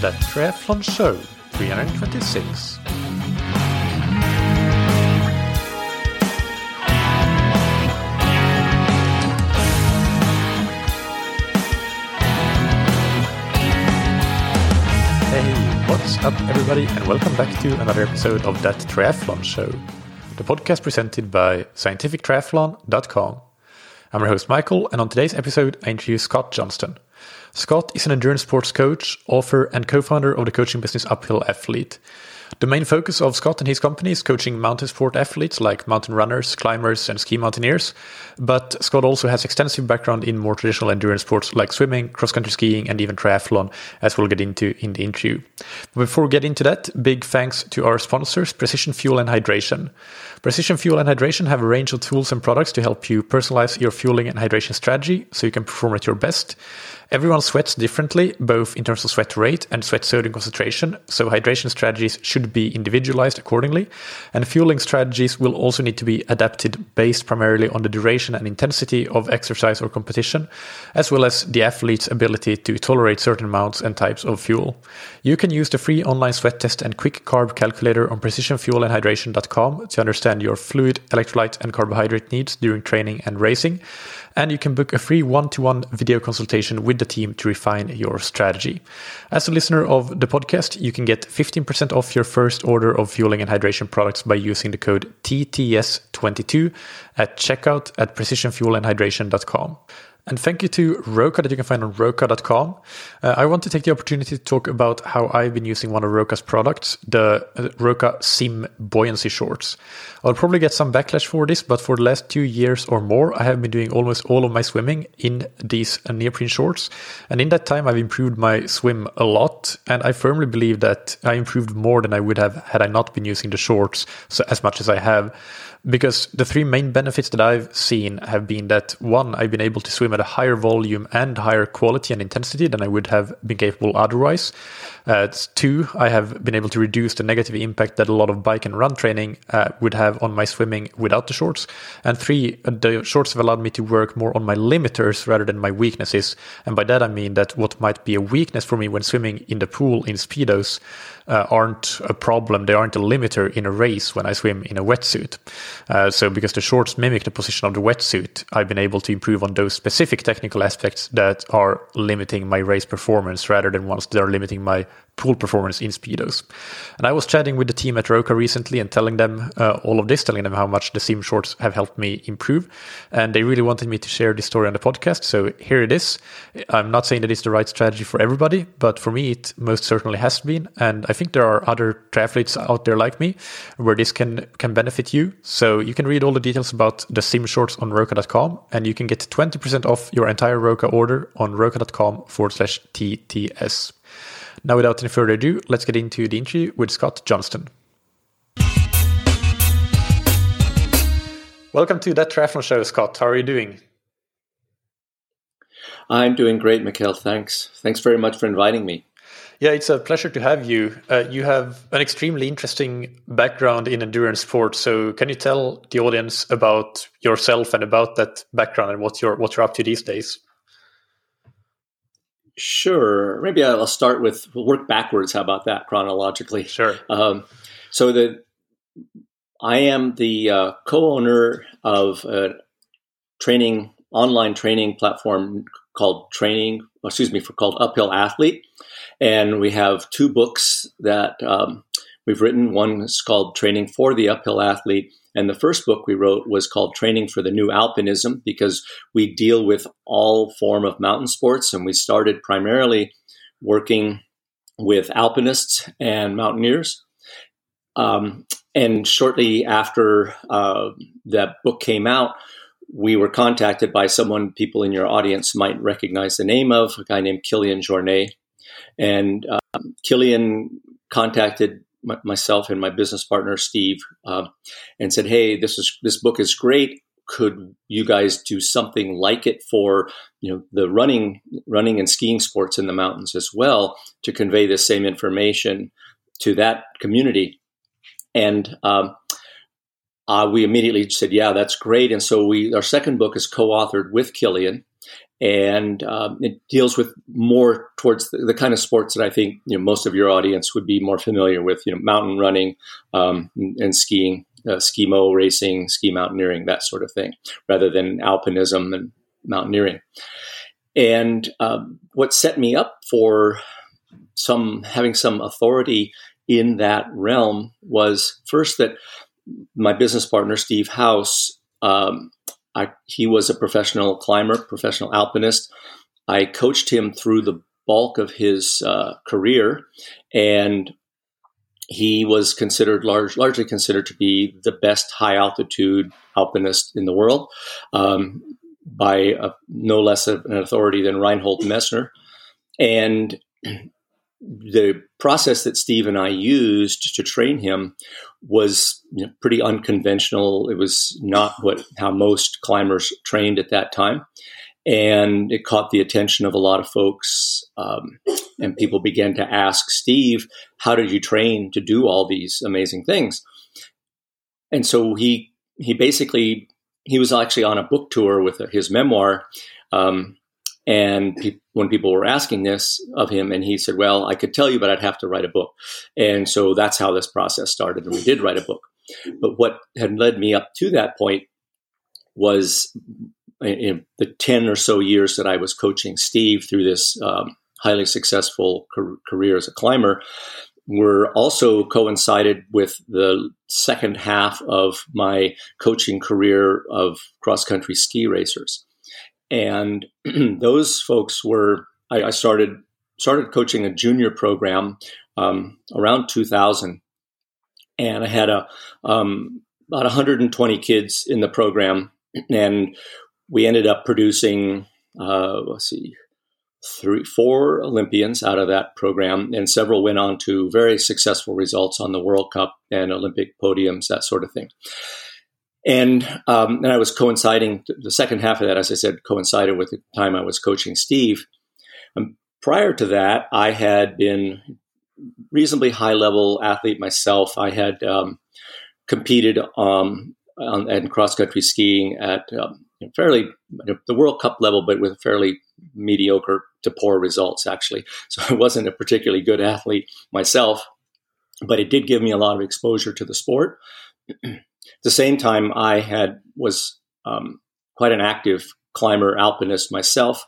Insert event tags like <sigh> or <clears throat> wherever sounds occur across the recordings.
That Triathlon Show 326. Hey, what's up, everybody, and welcome back to another episode of That Triathlon Show, the podcast presented by scientifictriathlon.com. I'm your host, Mikael, and on today's episode, I interview Scott Johnston. Scott is an endurance sports coach, author, and co founder of the coaching business Uphill Athlete. The main focus of Scott and his company is coaching mountain sport athletes like mountain runners, climbers, and ski mountaineers. But Scott also has extensive background in more traditional endurance sports like swimming, cross country skiing, and even triathlon, as we'll get into in the interview. But before we get into that, big thanks to our sponsors, Precision Fuel and Hydration. Precision Fuel and Hydration have a range of tools and products to help you personalize your fueling and hydration strategy so you can perform at your best. Everyone sweats differently, both in terms of sweat rate and sweat sodium concentration, so hydration strategies should be individualized accordingly. And fueling strategies will also need to be adapted based primarily on the duration and intensity of exercise or competition, as well as the athlete's ability to tolerate certain amounts and types of fuel. You can use the free online sweat test and quick carb calculator on precisionfuelandhydration.com to understand your fluid, electrolyte, and carbohydrate needs during training and racing and you can book a free one to one video consultation with the team to refine your strategy. As a listener of the podcast, you can get 15% off your first order of fueling and hydration products by using the code TTS22 at checkout at precisionfuelandhydration.com. And thank you to Roka that you can find on roka.com. Uh, I want to take the opportunity to talk about how I've been using one of Roka's products, the uh, Roka Sim Buoyancy Shorts. I'll probably get some backlash for this, but for the last two years or more, I have been doing almost all of my swimming in these neoprene shorts. And in that time, I've improved my swim a lot. And I firmly believe that I improved more than I would have had I not been using the shorts so, as much as I have because the three main benefits that I've seen have been that one, I've been able to swim at a higher volume and higher quality and intensity than I would have been capable otherwise. Uh, two, I have been able to reduce the negative impact that a lot of bike and run training uh, would have on my swimming without the shorts. And three, the shorts have allowed me to work more on my limiters rather than my weaknesses. And by that I mean that what might be a weakness for me when swimming in the pool in speedos uh, aren't a problem. They aren't a limiter in a race when I swim in a wetsuit. Uh, so because the shorts mimic the position of the wetsuit, I've been able to improve on those specific technical aspects that are limiting my race performance rather than ones that are limiting my pool performance in speedos. And I was chatting with the team at Roka recently and telling them uh, all of this, telling them how much the sim shorts have helped me improve. And they really wanted me to share this story on the podcast. So here it is. I'm not saying that it's the right strategy for everybody, but for me, it most certainly has been. And I think there are other triathletes out there like me where this can, can benefit you. So you can read all the details about the sim shorts on roka.com and you can get 20% off your entire Roka order on roka.com forward slash TTS. Now, without any further ado, let's get into the interview with Scott Johnston. Welcome to that triathlon show, Scott. How are you doing? I'm doing great, Mikael. Thanks. Thanks very much for inviting me. Yeah, it's a pleasure to have you. Uh, you have an extremely interesting background in endurance sports. So, can you tell the audience about yourself and about that background and what you're what you're up to these days? Sure. Maybe I'll start with we'll work backwards. How about that chronologically? Sure. Um, so the I am the uh, co-owner of a training online training platform called Training. Excuse me, for called Uphill Athlete, and we have two books that um, we've written. One is called Training for the Uphill Athlete, and the first book we wrote was called Training for the New Alpinism because we deal with all form of mountain sports and we started primarily working with alpinists and mountaineers. Um, and shortly after uh, that book came out, we were contacted by someone people in your audience might recognize the name of, a guy named Kilian Jornet. And Kilian contacted myself and my business partner Steve, uh, and said, "Hey, this is this book is great. Could you guys do something like it for you know the running running and skiing sports in the mountains as well to convey the same information to that community?" And um, uh, we immediately said, "Yeah, that's great." And so we our second book is co-authored with Kilian. And um, it deals with more towards the, the, kind of sports that I think you know most of your audience would be more familiar with. You know, mountain running um, and, skiing, uh, skimo racing, ski mountaineering, that sort of thing, rather than alpinism and mountaineering. And uh, what set me up for some having some authority in that realm was first that my business partner Steve House um, I, he was a professional climber, professional alpinist. I coached him through the bulk of his uh, career, and he was considered large, largely considered to be the best high altitude alpinist in the world um, by a, no less an authority than Reinhold Messner. And the process that Steve and I used to train him was you know, pretty unconventional. It was not what how most climbers trained at that time, and it caught the attention of a lot of folks. Um, and people began to ask Steve, "How did you train to do all these amazing things?" And so he he basically he was actually on a book tour with his memoir. Um, and when people were asking this of him, and he said, Well, I could tell you, but I'd have to write a book. And so that's how this process started. And we did write a book. But what had led me up to that point was in the 10 or so years that I was coaching Steve through this um, highly successful career as a climber were also coincided with the second half of my coaching career of cross country ski racers and <clears throat> those folks were I, I, started started coaching a junior program um, around 2000, and I had a um, about 120 kids in the program, <clears throat> and we ended up producing uh, let's see three four Olympians out of that program, and several went on to very successful results on the World Cup and Olympic podiums, that sort of thing. And um, and I was coinciding the second half of that, as I said, coincided with the time I was coaching Steve. Um, prior to that, I had been reasonably high level athlete myself. I had um, competed um, on, cross country skiing at um, fairly the World Cup level, but with fairly mediocre to poor results actually. So I wasn't a particularly good athlete myself, but it did give me a lot of exposure to the sport. At the same time, I had was um, quite an active climber, alpinist myself,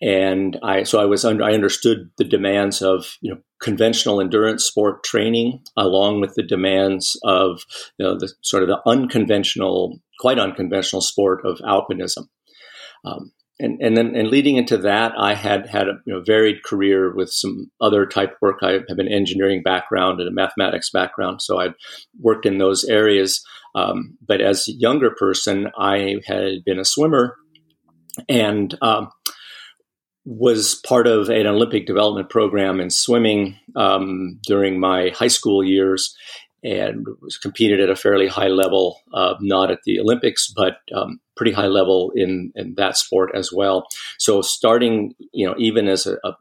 and I so I was under, I understood the demands of you know conventional endurance sport training along with the demands of you know, the sort of the unconventional, quite unconventional sport of alpinism. Um, and and then and leading into that, I had had a you know, varied career with some other type work. I have an engineering background and a mathematics background, so I'd worked in those areas. Um, but as a younger person, I had been a swimmer and um, was part of an Olympic development program in swimming um, during my high school years and was competed at a fairly high level, uh, not at the Olympics, but um, pretty high level in, in that sport as well. So starting, you know, even as a, a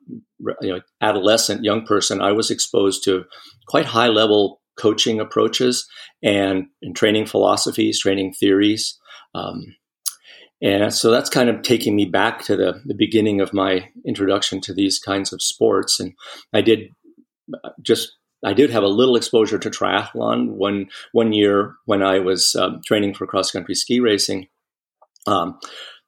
you know adolescent young person, I was exposed to quite high level coaching approaches and, and training philosophies, training theories. Um, and so that's kind of taking me back to the, the beginning of my introduction to these kinds of sports. And I did uh, just I did have a little exposure to triathlon one one year when I was um, training for cross country ski racing. Um,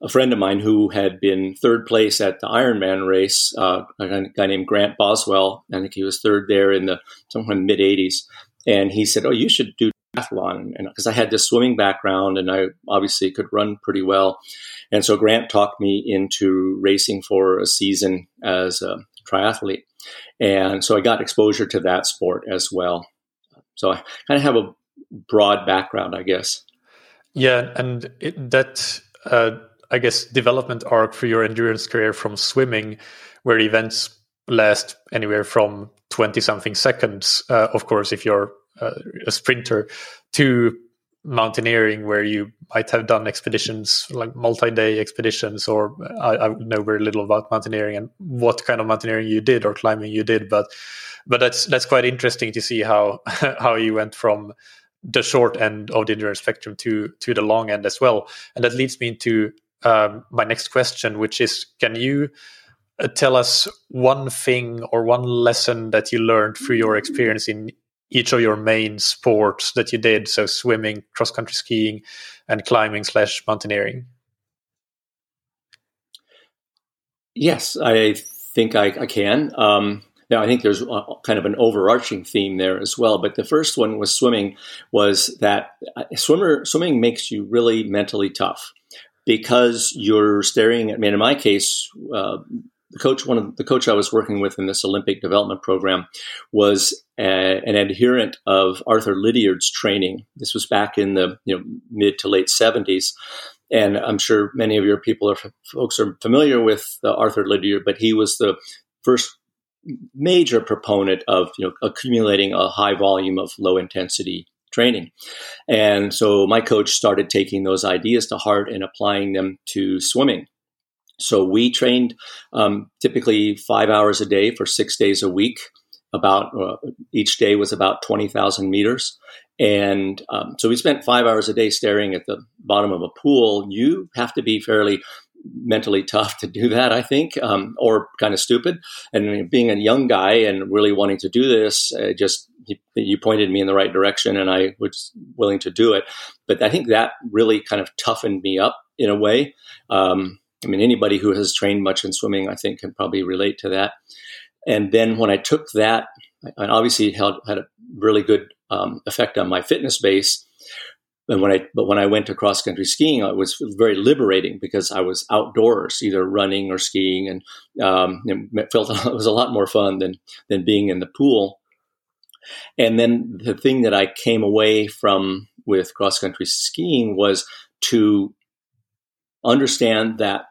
a friend of mine who had been third place at the Ironman race, uh, a guy named Grant Boswell, I think he was third there in the sometime mid '80s and he said, "Oh, you should do triathlon," because I had this swimming background and I obviously could run pretty well, and so Grant talked me into racing for a season as a triathlete, and so I got exposure to that sport as well. So I kind of have a broad background, I guess. Yeah, and it, that uh, I guess development arc for your endurance career from swimming, where events last anywhere from 20 something seconds, uh, of course, if you're uh, a sprinter, to mountaineering, where you might have done expeditions like multi day expeditions, or I, I know very little about mountaineering and what kind of mountaineering you did or climbing you did, but but that's that's quite interesting to see how <laughs> how you went from the short end of the endurance spectrum to to the long end as well, and that leads me into um, my next question, which is can you uh, tell us one thing or one lesson that you learned through your experience in each of your main sports that you did? So, swimming, cross country skiing, and climbing slash mountaineering. Yes, I think I, I can. Um, now, I think there's a, kind of an overarching theme there as well. But the first one was swimming. Was that uh, swimmer swimming makes you really mentally tough because you're staring. at. I mean, in my case, uh, the coach, one of the coach I was working with in this Olympic development program, was a, an adherent of Arthur Lydiard's training. This was back in the you know mid to late seventies, and I'm sure many of your people are folks are familiar with uh, Arthur Lydiard, but he was the first major proponent of you know accumulating a high volume of low intensity training. And so my coach started taking those ideas to heart and applying them to swimming. So we trained um, typically five hours a day for six days a week. About uh, each day was about twenty thousand meters, and um, so we spent five hours a day staring at the bottom of a pool. You have to be fairly mentally tough to do that, I think, um, or kind of stupid. And being a young guy and really wanting to do this, uh, just you, pointed me in the right direction, and I was willing to do it. But I think that really kind of toughened me up in a way. Um, I mean, anybody who has trained much in swimming, I think, can probably relate to that. And then when I took that, and obviously had, had a really good um, effect on my fitness base. And when I, but when I went to cross country skiing, it was very liberating because I was outdoors, either running or skiing, and um, it felt <laughs> it was a lot more fun than than being in the pool. And then the thing that I came away from with cross country skiing was to understand that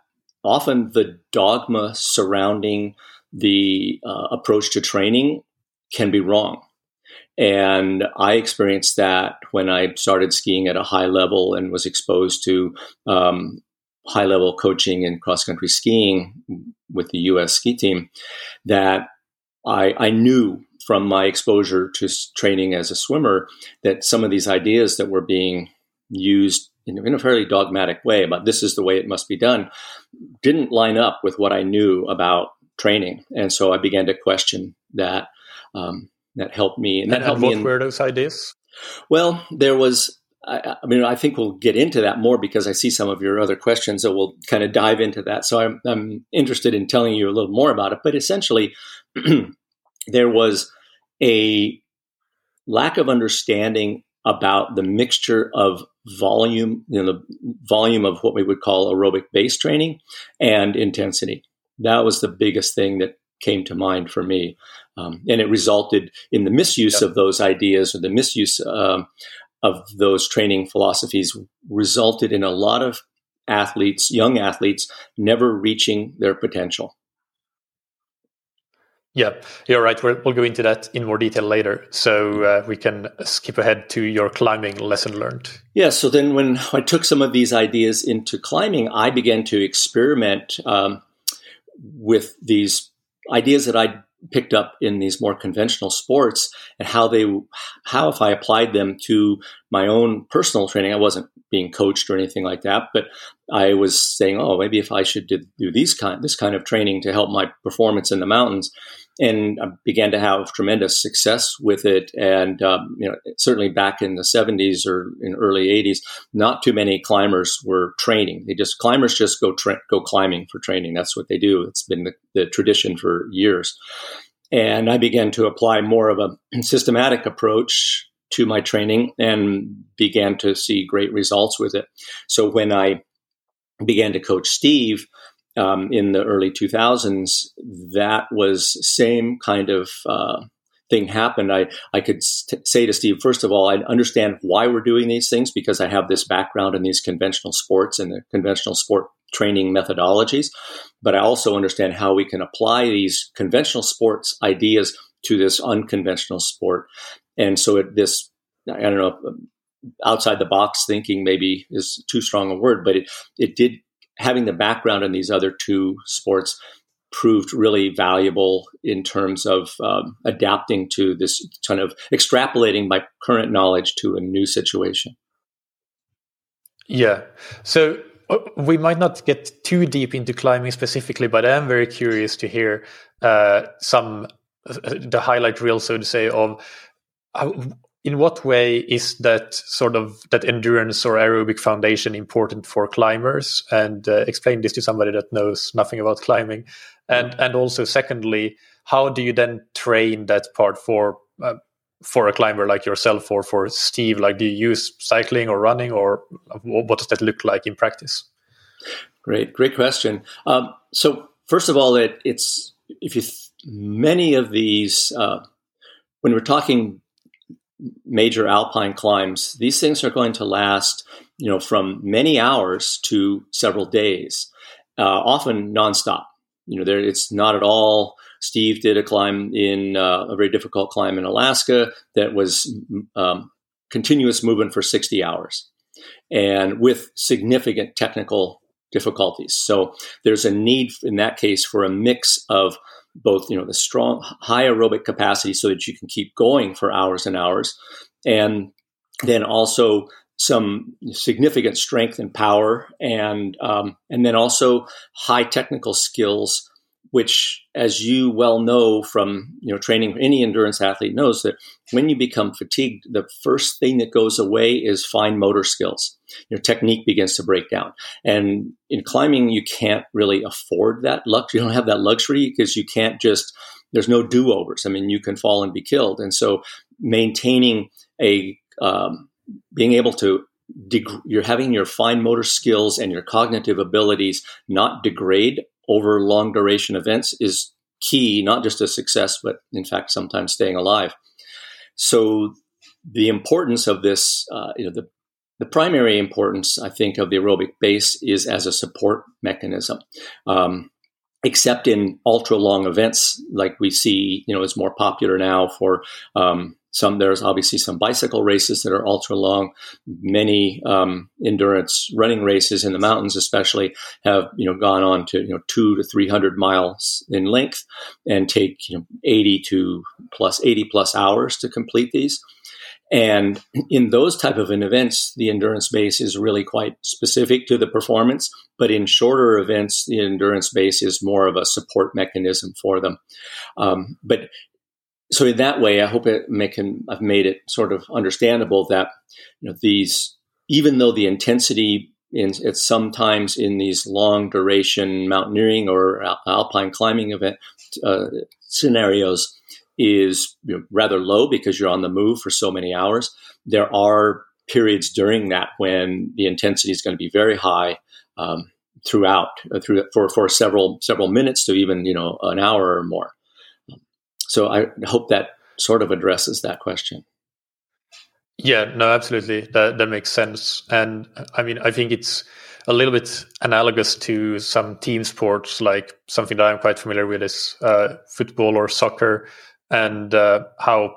often the dogma surrounding the uh, approach to training can be wrong. And I experienced that when I started skiing at a high level and was exposed to um, high level coaching in cross country skiing with the US ski team. That I, I knew from my exposure to training as a swimmer that some of these ideas that were being used in, in a fairly dogmatic way about this is the way it must be done didn't line up with what I knew about training. And so I began to question that. Um, that helped me. And, that helped me. In, were those ideas? Well, there was. I, I, mean, I think we'll get into that more because I see some of your other questions, so we'll kind of dive into that. So I'm, I'm interested in telling you a little more about it. But essentially, <clears throat> there was a lack of understanding about the mixture of volume, you know, the volume of what we would call aerobic base training and intensity. That was the biggest thing that came to mind for me. Um, and it resulted in the misuse yep. of those ideas or the misuse um, of those training philosophies resulted in a lot of athletes, young athletes, never reaching their potential. Yeah, you're right. we will go into that in more detail later. So uh, we can skip ahead to your climbing lesson learned. Yeah, so then when <laughs> I took some of these ideas into climbing, I began to experiment um, with these ideas that I picked up in these more conventional sports and how they how if I applied them to my own personal training I wasn't being coached or anything like that but I was saying oh maybe if I should do, do these kind this kind of training to help my performance in the mountains and I began to have tremendous success with it. And um, you know, certainly back in the 70s or in early 80s, not too many climbers were training. They just climbers just go tra- go climbing for training. That's what they do. It's been the, the tradition for years. And I began to apply more of a <clears throat> systematic approach to my training and began to see great results with it. So when I began to coach Steve, um, in the early 2000s, that was same kind of uh, thing happened. I, I could st- say to Steve, first of all, I understand why we're doing these things because I have this background in these conventional sports and the conventional sport training methodologies. But I also understand how we can apply these conventional sports ideas to this unconventional sport. And so it, this, I don't know, outside the box thinking maybe is too strong a word, but it, it did having the background in these other two sports proved really valuable in terms of um, adapting to this kind of extrapolating my current knowledge to a new situation. Yeah. So uh, we might not get too deep into climbing specifically, but I am very curious to hear uh, some uh, the highlight reel, so to say, of how, in what way is that sort of that endurance or aerobic foundation important for climbers? And uh, explain this to somebody that knows nothing about climbing. And and also, secondly, how do you then train that part for uh, for a climber like yourself or for Steve? Like, do you use cycling or running, or what does that look like in practice? Great, great question. Um, so first of all, it, it's if you th- many of these uh, when we're talking major alpine climbs, these things are going to last, you know, from many hours to several days, uh, often nonstop. You know, there it's not at all. Steve did a climb in uh, a very difficult climb in Alaska that was um, continuous movement for 60 hours and with significant technical difficulties. So there's a need in that case for a mix of both you know the strong high aerobic capacity so that you can keep going for hours and hours and then also some significant strength and power and um, and then also high technical skills which, as you well know from you know training, any endurance athlete knows that when you become fatigued, the first thing that goes away is fine motor skills. Your technique begins to break down, and in climbing, you can't really afford that luxury. You don't have that luxury because you can't just. There's no do overs. I mean, you can fall and be killed, and so maintaining a um, being able to deg- you're having your fine motor skills and your cognitive abilities not degrade over long duration events is key, not just to success, but in fact, sometimes staying alive. So the importance of this, uh, you know, the the primary importance, I think, of the aerobic base is as a support mechanism. Um, except in ultra long events, like we see, you know, is more popular now for um, some there's obviously some bicycle races that are ultra long. Many um, endurance running races in the mountains, especially, have you know gone on to you know two to three hundred miles in length and take you know eighty to plus eighty plus hours to complete these. And in those type of events, the endurance base is really quite specific to the performance. But in shorter events, the endurance base is more of a support mechanism for them. Um, but so in that way, I hope it I've made it sort of understandable that you know these, even though the intensity in it's sometimes in these long duration mountaineering or alpine climbing event uh, scenarios is you know, rather low because you're on the move for so many hours. There are periods during that when the intensity is going to be very high um, throughout, uh, through for for several several minutes to even you know an hour or more. So I hope that sort of addresses that question. Yeah, no, absolutely. That that makes sense. And I mean, I think it's a little bit analogous to some team sports, like something that I'm quite familiar with is uh, football or soccer, and uh, how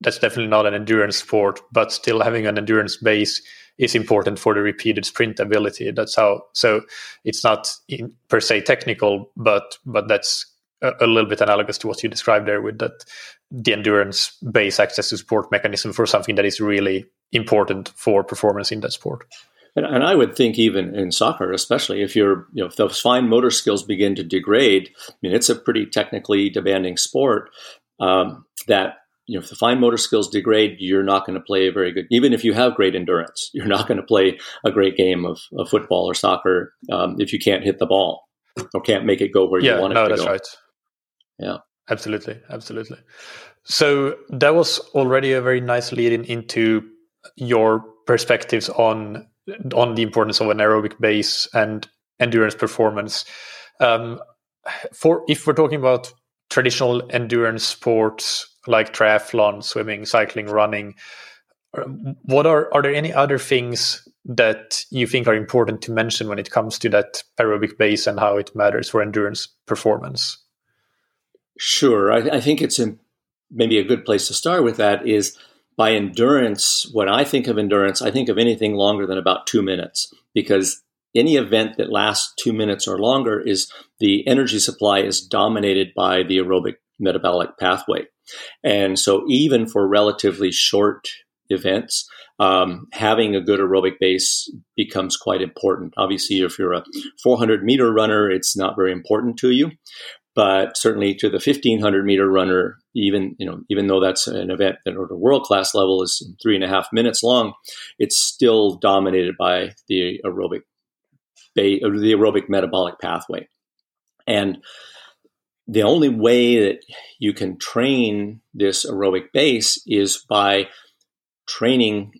that's definitely not an endurance sport, but still having an endurance base is important for the repeated sprint ability. That's how. So it's not in, per se technical, but but that's a, little bit analogous to what you described there with that the endurance base access to support mechanism for something that is really important for performance in that sport. And, and, I would think even in soccer, especially if you're, you know, if those fine motor skills begin to degrade, I mean, it's a pretty technically demanding sport. Um, that you know, if the fine motor skills degrade, you're not going to play a very good. Even if you have great endurance, <laughs> you're not going to play a great game of, of football or soccer um, if you can't hit the ball or can't make it go where yeah, you want no, it to go. go. Right. Yeah. Absolutely. Absolutely. So that was already a very nice lead in into your perspectives on on the importance of an aerobic base and endurance performance. Um, for if we're talking about traditional endurance sports like triathlon, swimming, cycling, running, what are are there any other things that you think are important to mention when it comes to that aerobic base and how it matters for endurance performance? Sure. I, I think it's a, maybe a good place to start with that is by endurance. When I think of endurance, I think of anything longer than about two minutes because any event that lasts two minutes or longer is the energy supply is dominated by the aerobic metabolic pathway. And so even for relatively short events, um, having a good aerobic base becomes quite important. Obviously, if you're a 400 meter runner, it's not very important to you. But certainly to the 1500 meter runner, even you know, even though that's an event that at a world class level is three and a half minutes long, it's still dominated by the aerobic the aerobic metabolic pathway. And the only way that you can train this aerobic base is by training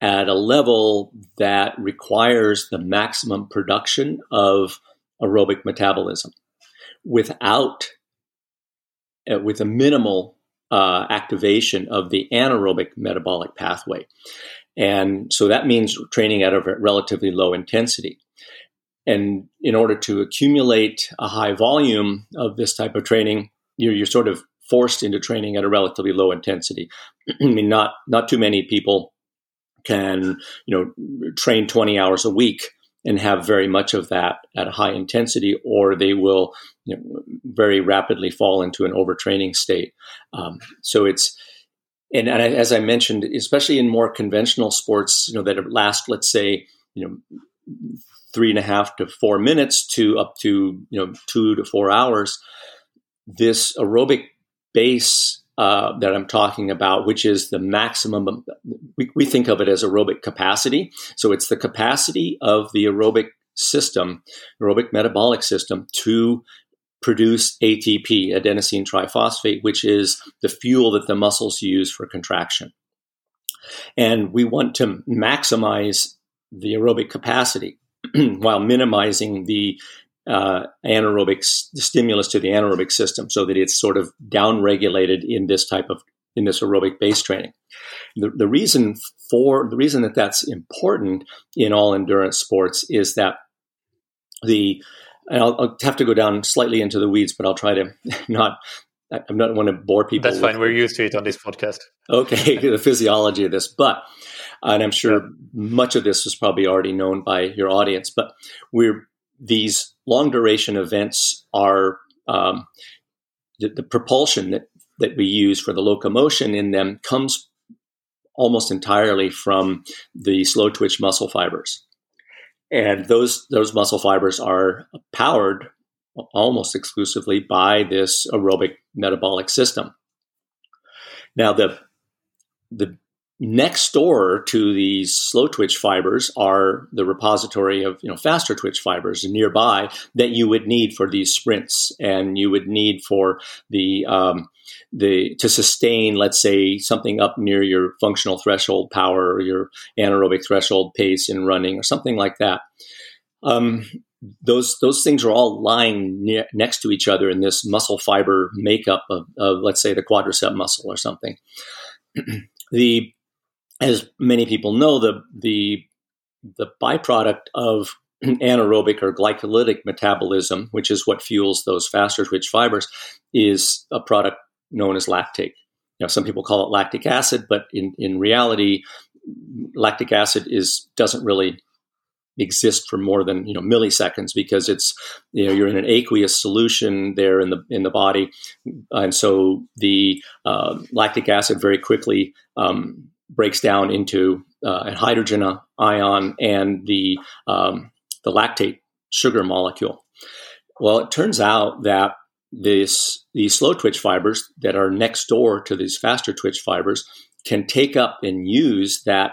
at a level that requires the maximum production of aerobic metabolism without uh, with a minimal uh, activation of the anaerobic metabolic pathway and so that means training at a relatively low intensity and in order to accumulate a high volume of this type of training, you're, you're sort of forced into training at a relatively low intensity. <clears throat> I mean, not not too many people can you know train 20 hours a week and have very much of that at a high intensity, or they will you know, very rapidly fall into an overtraining state. Um, so it's and, and, as I mentioned, especially in more conventional sports, you know that last, let's say, you know, three and a half to four minutes to up to you know two to four hours. This aerobic base uh, that I'm talking about, which is the maximum, we, we think of it as aerobic capacity. So it's the capacity of the aerobic system, aerobic metabolic system, to produce ATP, adenosine triphosphate, which is the fuel that the muscles use for contraction. And we want to maximize the aerobic capacity. <clears throat> while minimizing the uh, anaerobic stimulus to the anaerobic system so that it's sort of downregulated in this type of in this aerobic base training. The, the reason for the reason that that's important in all endurance sports is that the I'll, I'll, have to go down slightly into the weeds, but I'll try to <laughs> not. I'm not want to bore people. That's fine. We're used to it on this podcast. Okay, <laughs> the physiology of this, but and I'm sure much of this is probably already known by your audience. But we're these long duration events are um, the, the propulsion that that we use for the locomotion in them comes almost entirely from the slow twitch muscle fibers. And those those muscle fibers are powered almost exclusively by this aerobic metabolic system. Now the the next door to these slow twitch fibers are the repository of you know faster twitch fibers nearby that you would need for these sprints. And you would need for the um, the to sustain let's say something up near your functional threshold power or your anaerobic threshold pace in running or something like that. Um, those those things are all lying ne- next to each other in this muscle fiber makeup of, of let's say the quadricep muscle or something. <clears throat> The as many people know, the the the byproduct of <clears throat> anaerobic or glycolytic metabolism, which is what fuels those faster twitch fibers, is a product known as lactate. Know, some people call it lactic acid, but in, in reality, lactic acid is doesn't really exist for more than you know milliseconds because it's you know you're in an aqueous solution there in the in the body, and so the uh, lactic acid very quickly um, breaks down into uh, a hydrogen ion and the um, the lactate sugar molecule. Well, it turns out that this these slow twitch fibers that are next door to these faster twitch fibers can take up and use that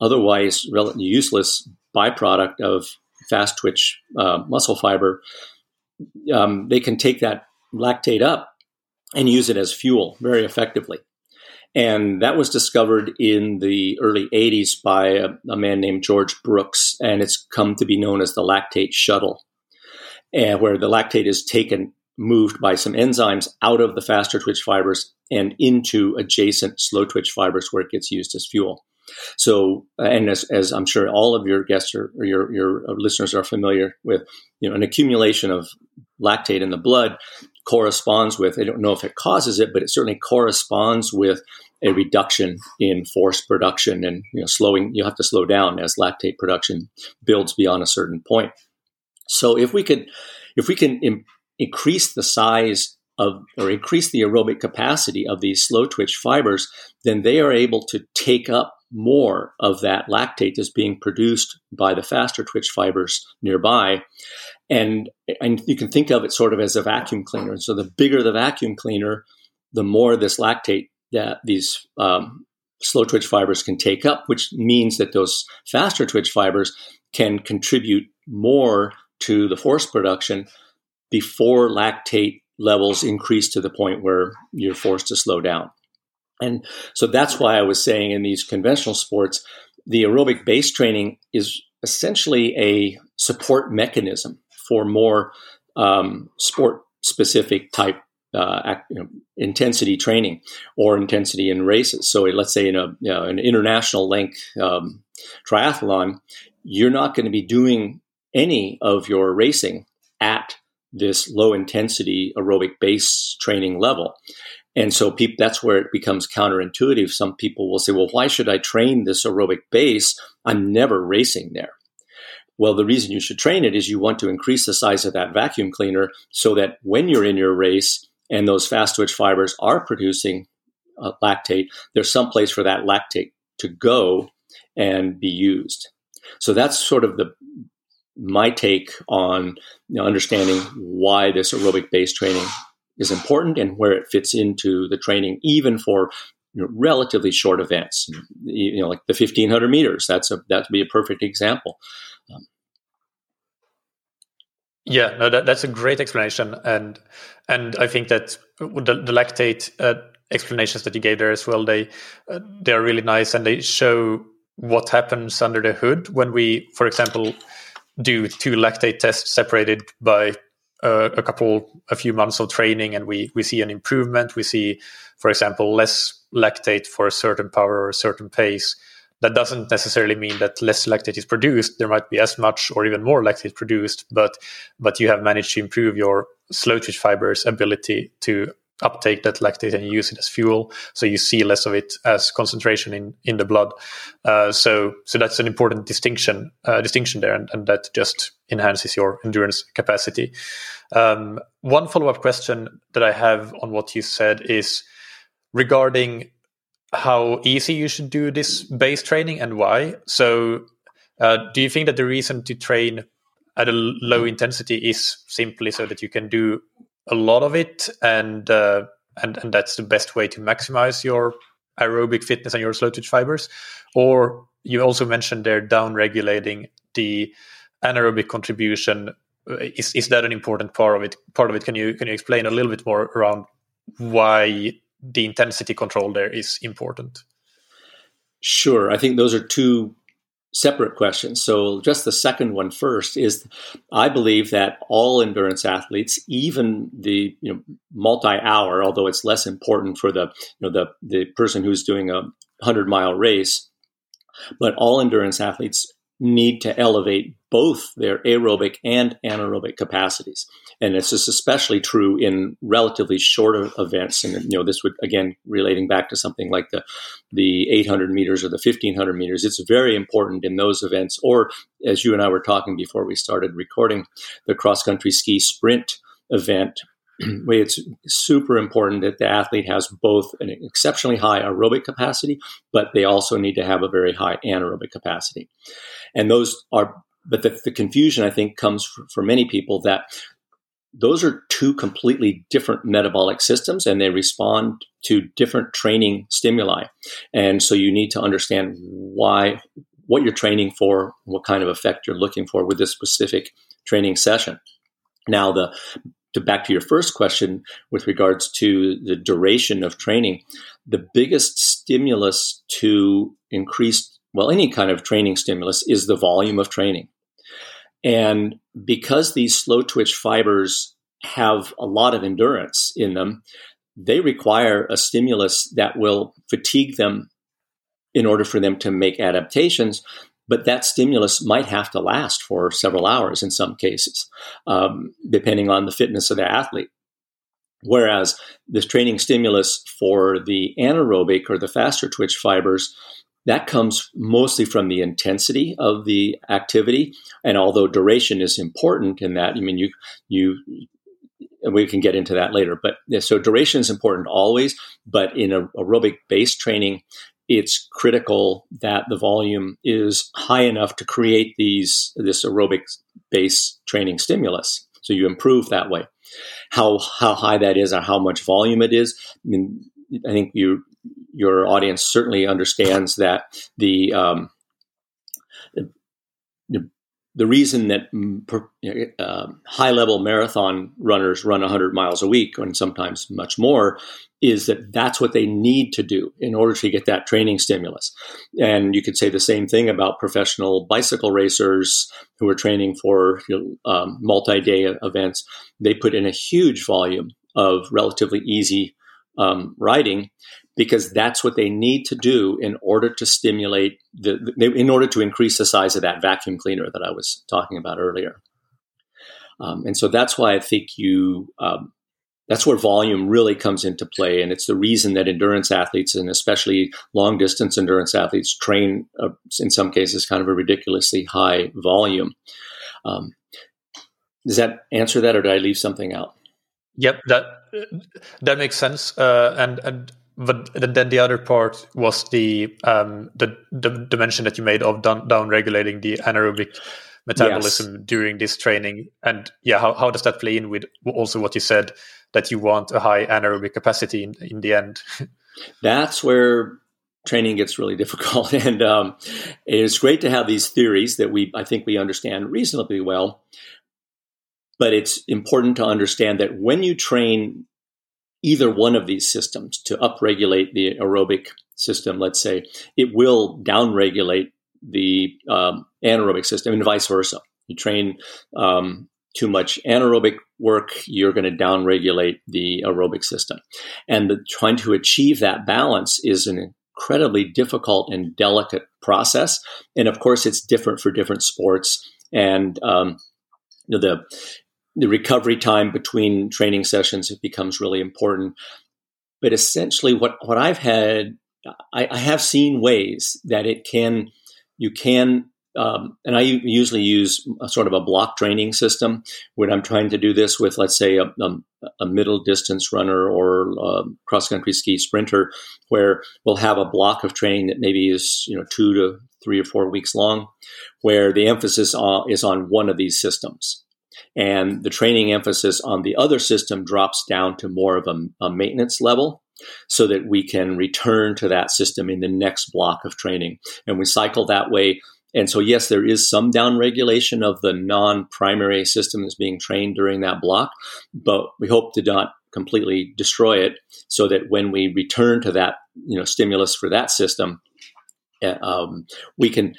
otherwise relatively useless byproduct of fast twitch uh, muscle fiber. Um, they can take that lactate up and use it as fuel very effectively. And that was discovered in the early 80s by a, a, man named George Brooks, and it's come to be known as the lactate shuttle, where the lactate is taken, moved by some enzymes out of the faster twitch fibers and into adjacent slow twitch fibers where it gets used as fuel. So, and as, as I'm sure all of your guests or, or your, your listeners are familiar with, you know, an accumulation of lactate in the blood corresponds with, I don't know if it causes it, but it certainly corresponds with a reduction in force production and you know slowing you have to slow down as lactate production builds beyond a certain point. So if we could if we can Im- increase the size of or increase the aerobic capacity of these slow twitch fibers then they are able to take up more of that lactate is being produced by the faster twitch fibers nearby. And, and you can think of it sort of as a vacuum cleaner. And so the bigger the vacuum cleaner, the more this lactate that these um, slow twitch fibers can take up, which means that those faster twitch fibers can contribute more to the force production before lactate levels increase to the point where you're forced to slow down. And so that's why I was saying in these conventional sports, the aerobic base training is essentially a support mechanism for more um, sport specific type uh, you know, intensity training or intensity in races. So let's say in a you know, an international length um, triathlon, you're not going to be doing any of your racing at this low intensity aerobic base training level. And so people, that's where it becomes counterintuitive. Some people will say, well, why should I train this aerobic base? I'm never racing there. Well, the reason you should train it is you want to increase the size of that vacuum cleaner so that when you're in your race and those fast twitch fibers are producing uh, lactate, there's some place for that lactate to go and be used. So that's sort of the my take on you know, understanding why this aerobic base training is important and where it fits into the training, even for you know, relatively short events. You know, like the fifteen hundred meters. That's a that would be a perfect example. Um, yeah, no, that, that's a great explanation, and and I think that the, the lactate uh, explanations that you gave there as well, they uh, they are really nice, and they show what happens under the hood when we, for example, do two lactate tests separated by uh, a couple, a few months of training, and we we see an improvement. We see, for example, less lactate for a certain power or a certain pace. That doesn't necessarily mean that less lactate is produced. There might be as much or even more lactate produced, but but you have managed to improve your slow twitch fibers' ability to uptake that lactate and use it as fuel. So you see less of it as concentration in, in the blood. Uh, so so that's an important distinction uh, distinction there, and, and, that just enhances your endurance capacity. Um, one follow up question that I have on what you said is regarding how easy you should do this base training and why. So uh, do you think that the reason to train at a low intensity is simply so that you can do a lot of it, and uh, and and that's the best way to maximize your aerobic fitness and your slow twitch fibers. Or you also mentioned they're down regulating the anaerobic contribution. Is is that an important part of it? Part of it? Can you can you explain a little bit more around why the intensity control there is important? Sure. I think those are two separate questions. So, just the second one first is I believe that all endurance athletes, even the you know multi-hour, although it's less important for the you know the the person who's doing a hundred mile race, but all endurance athletes need to elevate both their aerobic and anaerobic capacities. And this is especially true in relatively shorter events. And, you know, this would, again, relating back to something like the, the 800 meters or the 1500 meters, it's very important in those events. Or as you and I were talking before we started recording, the cross country ski sprint event <clears throat> it's super important that the athlete has both an exceptionally high aerobic capacity, but they also need to have a very high anaerobic capacity. And those are, but the, the confusion I think comes for, for many people that those are two completely different metabolic systems and they respond to different training stimuli. And so you need to understand why, what you're training for, what kind of effect you're looking for with this specific training session. Now, the to back to your first question with regards to the duration of training, the biggest stimulus to increase, well, any kind of training stimulus is the volume of training. And because these slow twitch fibers have a lot of endurance in them, they require a stimulus that will fatigue them in order for them to make adaptations but that stimulus might have to last for several hours in some cases, um, depending on the fitness of the athlete. Whereas this training stimulus for the anaerobic or the faster twitch fibers, that comes mostly from the intensity of the activity. And although duration is important in that, I mean, you, you, we can get into that later. But so duration is important always, but in aerobic base training, it's critical that the volume is high enough to create these this aerobic base training stimulus. So you improve that way. How how high that is or how much volume it is. I mean, I think you your audience certainly understands that the um, the, the reason that mm, uh, high level marathon runners run 100 miles a week and sometimes much more is that that's what they need to do in order to get that training stimulus. And you could say the same thing about professional bicycle racers who are training for you know, um, multi day events. They put in a huge volume of relatively easy um, riding because that's what they need to do in order to stimulate the, the, in order to increase the size of that vacuum cleaner that I was talking about earlier. Um, and so that's why I think you um, that's where volume really comes into play, and it's the reason that endurance athletes and especially long distance endurance athletes train uh, in some cases kind of a ridiculously high volume. Um, does that answer that, or did I leave something out? Yep, that that makes sense. Uh, and and but then the other part was the um, the, the dimension that you made of down, down regulating the anaerobic metabolism yes. during this training. And yeah, how, how does that play in with also what you said that you want a high anaerobic capacity in, in the end? <laughs> That's where training gets really <laughs> difficult. And um, it's great to have these theories that we, I think we understand reasonably well. But it's important to understand that when you train either one of these systems to upregulate the aerobic system, let's say, it will downregulate the um, anaerobic system and vice versa. You train um, too much anaerobic work, you're going to downregulate the aerobic system. And the, trying to achieve that balance is an incredibly difficult and delicate process. And of course, it's different for different sports. And um, the the recovery time between training sessions it becomes really important. But essentially, what what I've had, I, I have seen ways that it can you can um, and I usually use a sort of a block training system when I'm trying to do this with, let's say, a, a, a middle distance runner or cross country ski sprinter, where we'll have a block of training that maybe is you know two to three or four weeks long, where the emphasis is on one of these systems. And the training emphasis on the other system drops down to more of a, a maintenance level so that we can return to that system in the next block of training. And we cycle that way. And so, yes, there is some downregulation of the non primary system that's being trained during that block, but we hope to not completely destroy it so that when we return to that you know stimulus for that system uh, um, we can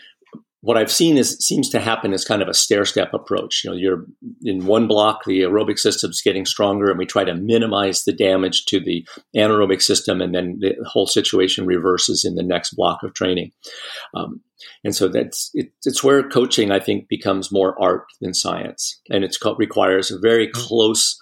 what I've seen is seems to happen as kind of a stair step approach. You know, you're in one block, the aerobic system's getting stronger, and we try to minimize the damage to the anaerobic system, and then the whole situation reverses in the next block of training. Um, and so that's it, it's where coaching, I think, becomes more art than science, and it requires a very mm. close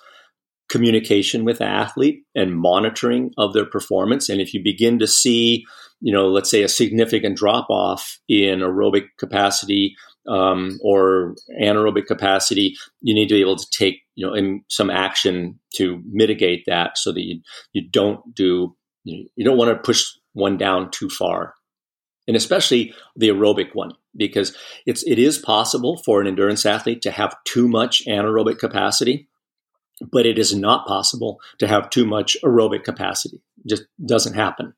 communication with the athlete and monitoring of their performance. And if you begin to see you know, let's say a significant drop off in aerobic capacity um, or anaerobic capacity, you need to be able to take, you know, some action to mitigate that so that you, you don't do, you, you don't want to push one down too far. And especially the aerobic one, because it's, it is possible for an endurance athlete to have too much anaerobic capacity, but it is not possible to have too much aerobic capacity. It just doesn't happen.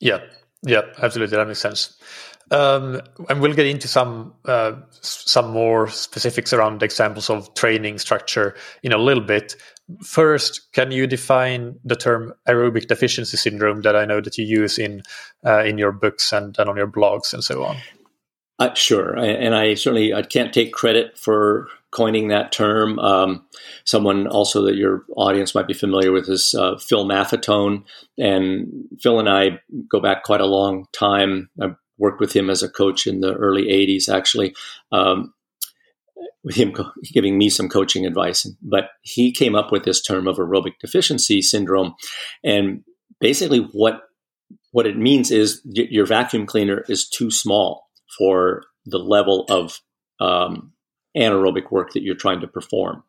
Yeah, yeah, absolutely. That makes sense. Um, and we'll get into some uh, some more specifics around examples of training structure in a little bit. First, can you define the term aerobic deficiency syndrome that I know that you use in uh, in your books and, and on your blogs and so on? Uh, sure, and I certainly I can't take credit for coining that term. Um, someone also that your audience might be familiar with is uh, Phil Maffetone. And Phil and I go back quite a long time. I worked with him as a coach in the early 80s, actually. Um, with him giving me some coaching advice, but he came up with this term of aerobic deficiency syndrome, and basically what what it means is your vacuum cleaner is too small for the level of um, anaerobic work that you're trying to perform.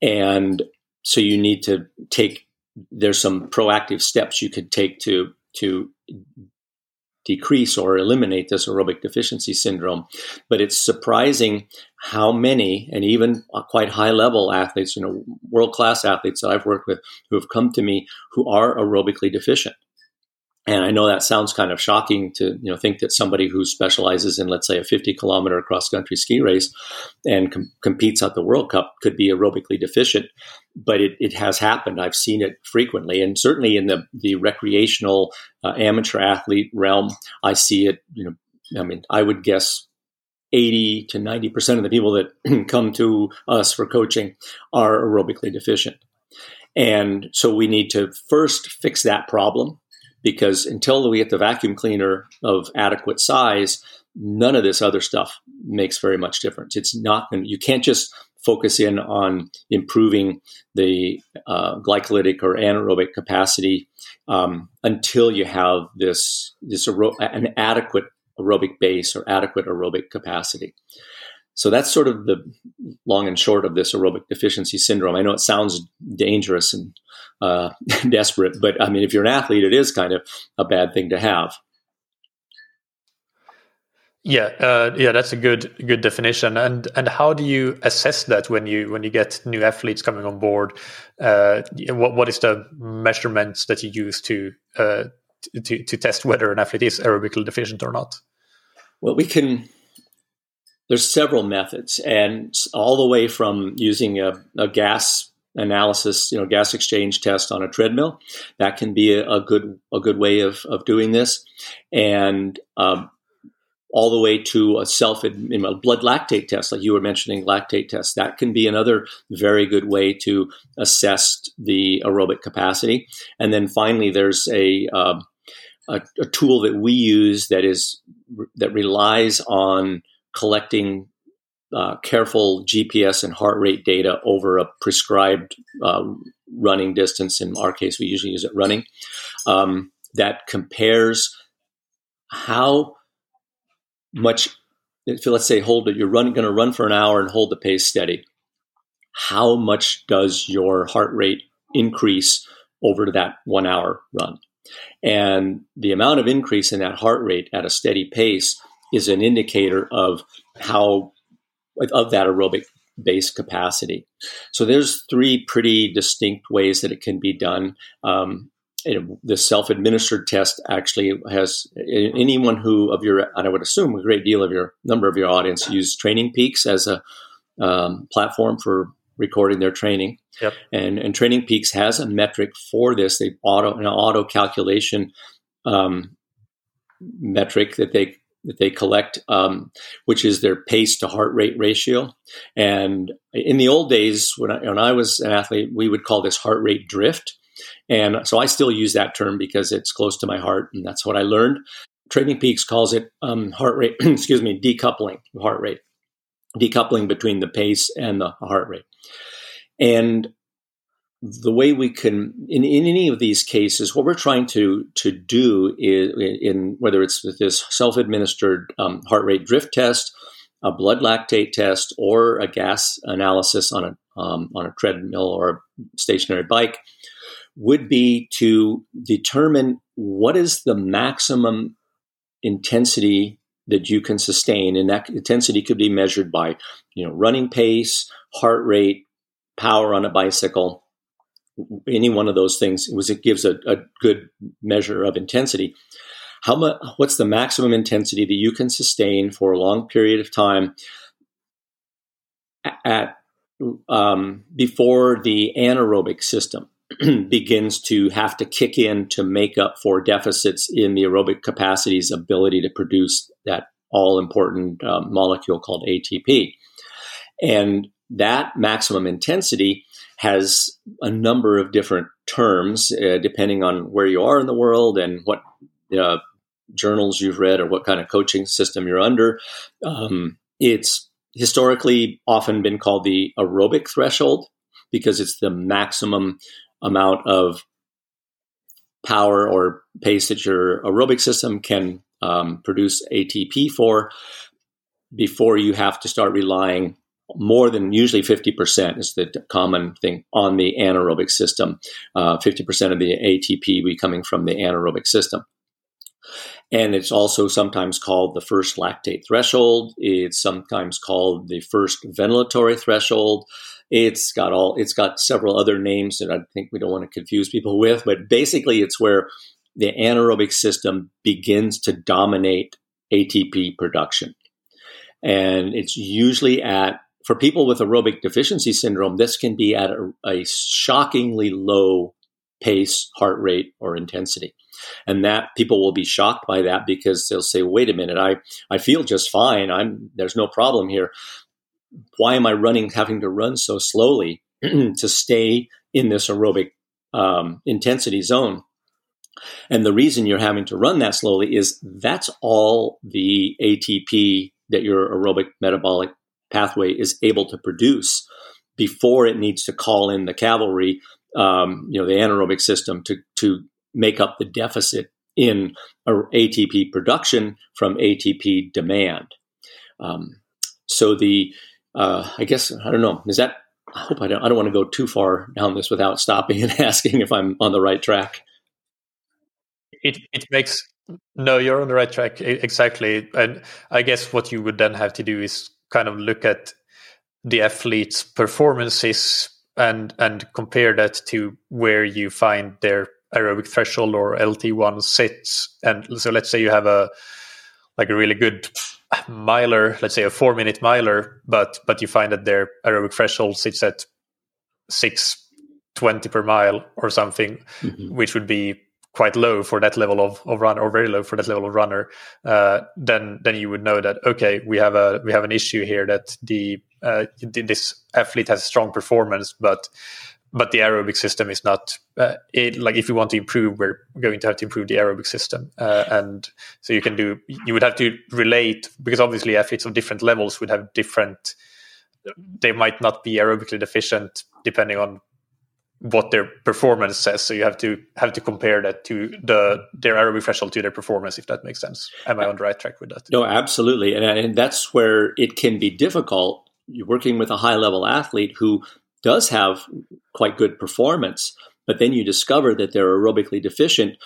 And so you need to take, there's some proactive steps you could take to to decrease or eliminate this aerobic deficiency syndrome. But it's surprising how many, and even quite high level athletes, you know, world class athletes that I've worked with who have come to me who are aerobically deficient. And I know that sounds kind of shocking to you know think that somebody who specializes in let's say a 50 kilometer cross country ski race and com- competes at the World Cup could be aerobically deficient, but it, it has happened. I've seen it frequently, and certainly in the the recreational uh, amateur athlete realm, I see it. You know, I mean, I would guess 80 to 90 percent of the people that <clears throat> come to us for coaching are aerobically deficient. And so we need to first fix that problem because until we get the vacuum cleaner of adequate size, none of this other stuff makes very much difference. It's not, you can't just focus in on improving the uh, glycolytic or anaerobic capacity um, until you have this, this aer- an adequate aerobic base or adequate aerobic capacity. So that's sort of the long and short of this aerobic deficiency syndrome. I know it sounds dangerous and uh, <laughs> desperate, but I mean, if you're an athlete, it is kind of a bad thing to have. Yeah, uh, yeah, that's a good good definition. And and how do you assess that when you when you get new athletes coming on board? Uh, what what is the measurements that you use to uh, to to test whether an athlete is aerobically deficient or not? Well, we can there's several methods, and all the way from using a, a gas analysis, you know, gas exchange test on a treadmill. That can be a, a good a good way of of doing this, and um, all the way to a self a blood lactate test, like you were mentioning, lactate test. That can be another very good way to assess the aerobic capacity. And then finally, there's a um, a, a tool that we use that is that relies on collecting uh, careful GPS and heart rate data over a prescribed uh, running distance. In our case, we usually use it running. Um, that compares how much, if let's say, hold it, you're going to run for an hour and hold the pace steady. How much does your heart rate increase over that one hour run? And the amount of increase in that heart rate at a steady pace is an indicator of how of that aerobic base capacity. So there's three pretty distinct ways that it can be done. Um, it, the self-administered test actually has anyone who of your, and I would assume a great deal of your number of your audience use Training Peaks as a um, platform for recording their training. Yep. And, and Training Peaks has a metric for this. They auto an auto calculation um, metric that they that they collect, um, which is their pace to heart rate ratio. And in the old days, when I, when I was an athlete, we would call this heart rate drift. And so I still use that term because it's close to my heart, and that's what I learned. Training Peaks calls it um, heart rate, <clears throat> excuse me, decoupling heart rate, decoupling between the pace and the heart rate. And the way we can in, in any of these cases what we're trying to to do is in whether it's this self-administered um, heart rate drift test a blood lactate test or a gas analysis on a um, on a treadmill or a stationary bike would be to determine what is the maximum intensity that you can sustain. And that intensity could be measured by you know running pace heart rate power on a bicycle any one of those things was it gives a, a good measure of intensity. How much? What's the maximum intensity that you can sustain for a long period of time at um, before the anaerobic system <clears throat> begins to have to kick in to make up for deficits in the aerobic capacity's ability to produce that all important um, molecule called ATP. And that maximum intensity has a number of different terms uh, depending on where you are in the world and what uh, journals you've read or what kind of coaching system you're under. Um, it's historically often been called the aerobic threshold because it's the maximum amount of power or pace that your aerobic system can um, produce ATP for before you have to start relying more than usually 50% is the common thing on the anaerobic system. Uh, 50% of the ATP be coming from the anaerobic system. And it's also sometimes called the first lactate threshold. It's sometimes called the first ventilatory threshold. It's got all it's got several other names that I think we don't want to confuse people with, but basically it's where the anaerobic system begins to dominate ATP production. And it's usually at for people with aerobic deficiency syndrome, this can be at a, a shockingly low pace, heart rate, or intensity. And that people will be shocked by that because they'll say, wait a minute, I, I feel just fine. I'm there's no problem here. Why am I running having to run so slowly <clears throat> to stay in this aerobic um, intensity zone? And the reason you're having to run that slowly is that's all the ATP that your aerobic metabolic pathway is able to produce before it needs to call in the cavalry, um, you know, the anaerobic system to to make up the deficit in ATP production from ATP demand. Um, so the uh, I guess I don't know. Is that? I hope I don't. I don't want to go too far down this without stopping and <laughs> asking if I'm on the right track. It it makes no. You're on the right track exactly, and I guess what you would then have to do is kind of look at the athlete's performances and and compare that to where you find their aerobic threshold or LT1 sits. And so let's say you have a like a really good miler, let's say a four minute miler, but but you find that their aerobic threshold sits at six twenty per mile or something, mm-hmm. which would be quite low for that level of, of runner or very low for that level of runner, uh, then then you would know that okay, we have a we have an issue here that the uh, this athlete has strong performance, but but the aerobic system is not uh, it, like if you want to improve we're going to have to improve the aerobic system uh, and so you can do you would have to relate because obviously athletes of different levels would have different they might not be aerobically deficient depending on what their performance says. So you have to have to compare that to the their aerobic threshold to their performance if that makes sense. Am i on the right track with that? No absolutely. And, and that's where it can be difficult you're working with a high level athlete who does have quite good performance, but then you discover that they're aerobically deficient.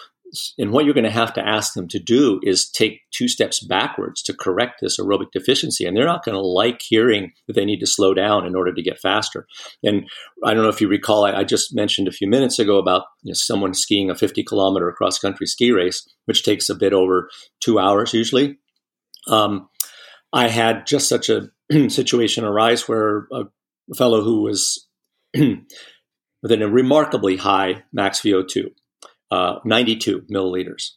And what you're going to have to ask them to do is take two steps backwards to correct this aerobic deficiency. And they're not going to like hearing that they need to slow down in order to get faster. And I don't know if you recall, I, I just mentioned a few minutes ago about you know, someone skiing a 50 kilometer cross country ski race, which takes a bit over two hours usually. Um, I had just such a <clears throat> situation arise where a fellow who was <clears throat> with a remarkably high max VO2, uh, 92 milliliters.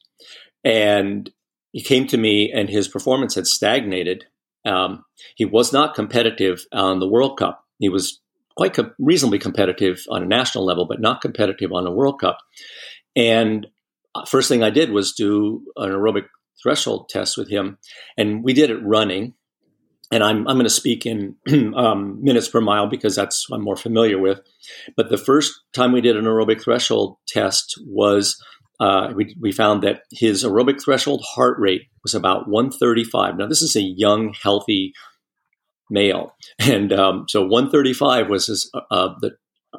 And he came to me and his performance had stagnated. Um, he was not competitive on the World Cup. He was quite reasonably competitive on a national level, but not competitive on a World Cup. And uh, first thing I did was do an aerobic threshold test with him, and we did it running and I'm, I'm going to speak in <clears throat> um, minutes per mile because that's I'm more familiar with. But the first time we did an aerobic threshold test was uh, we, we found that his aerobic threshold heart rate was about 135. Now this is a young, healthy male, and um, so 135 was his uh, uh, the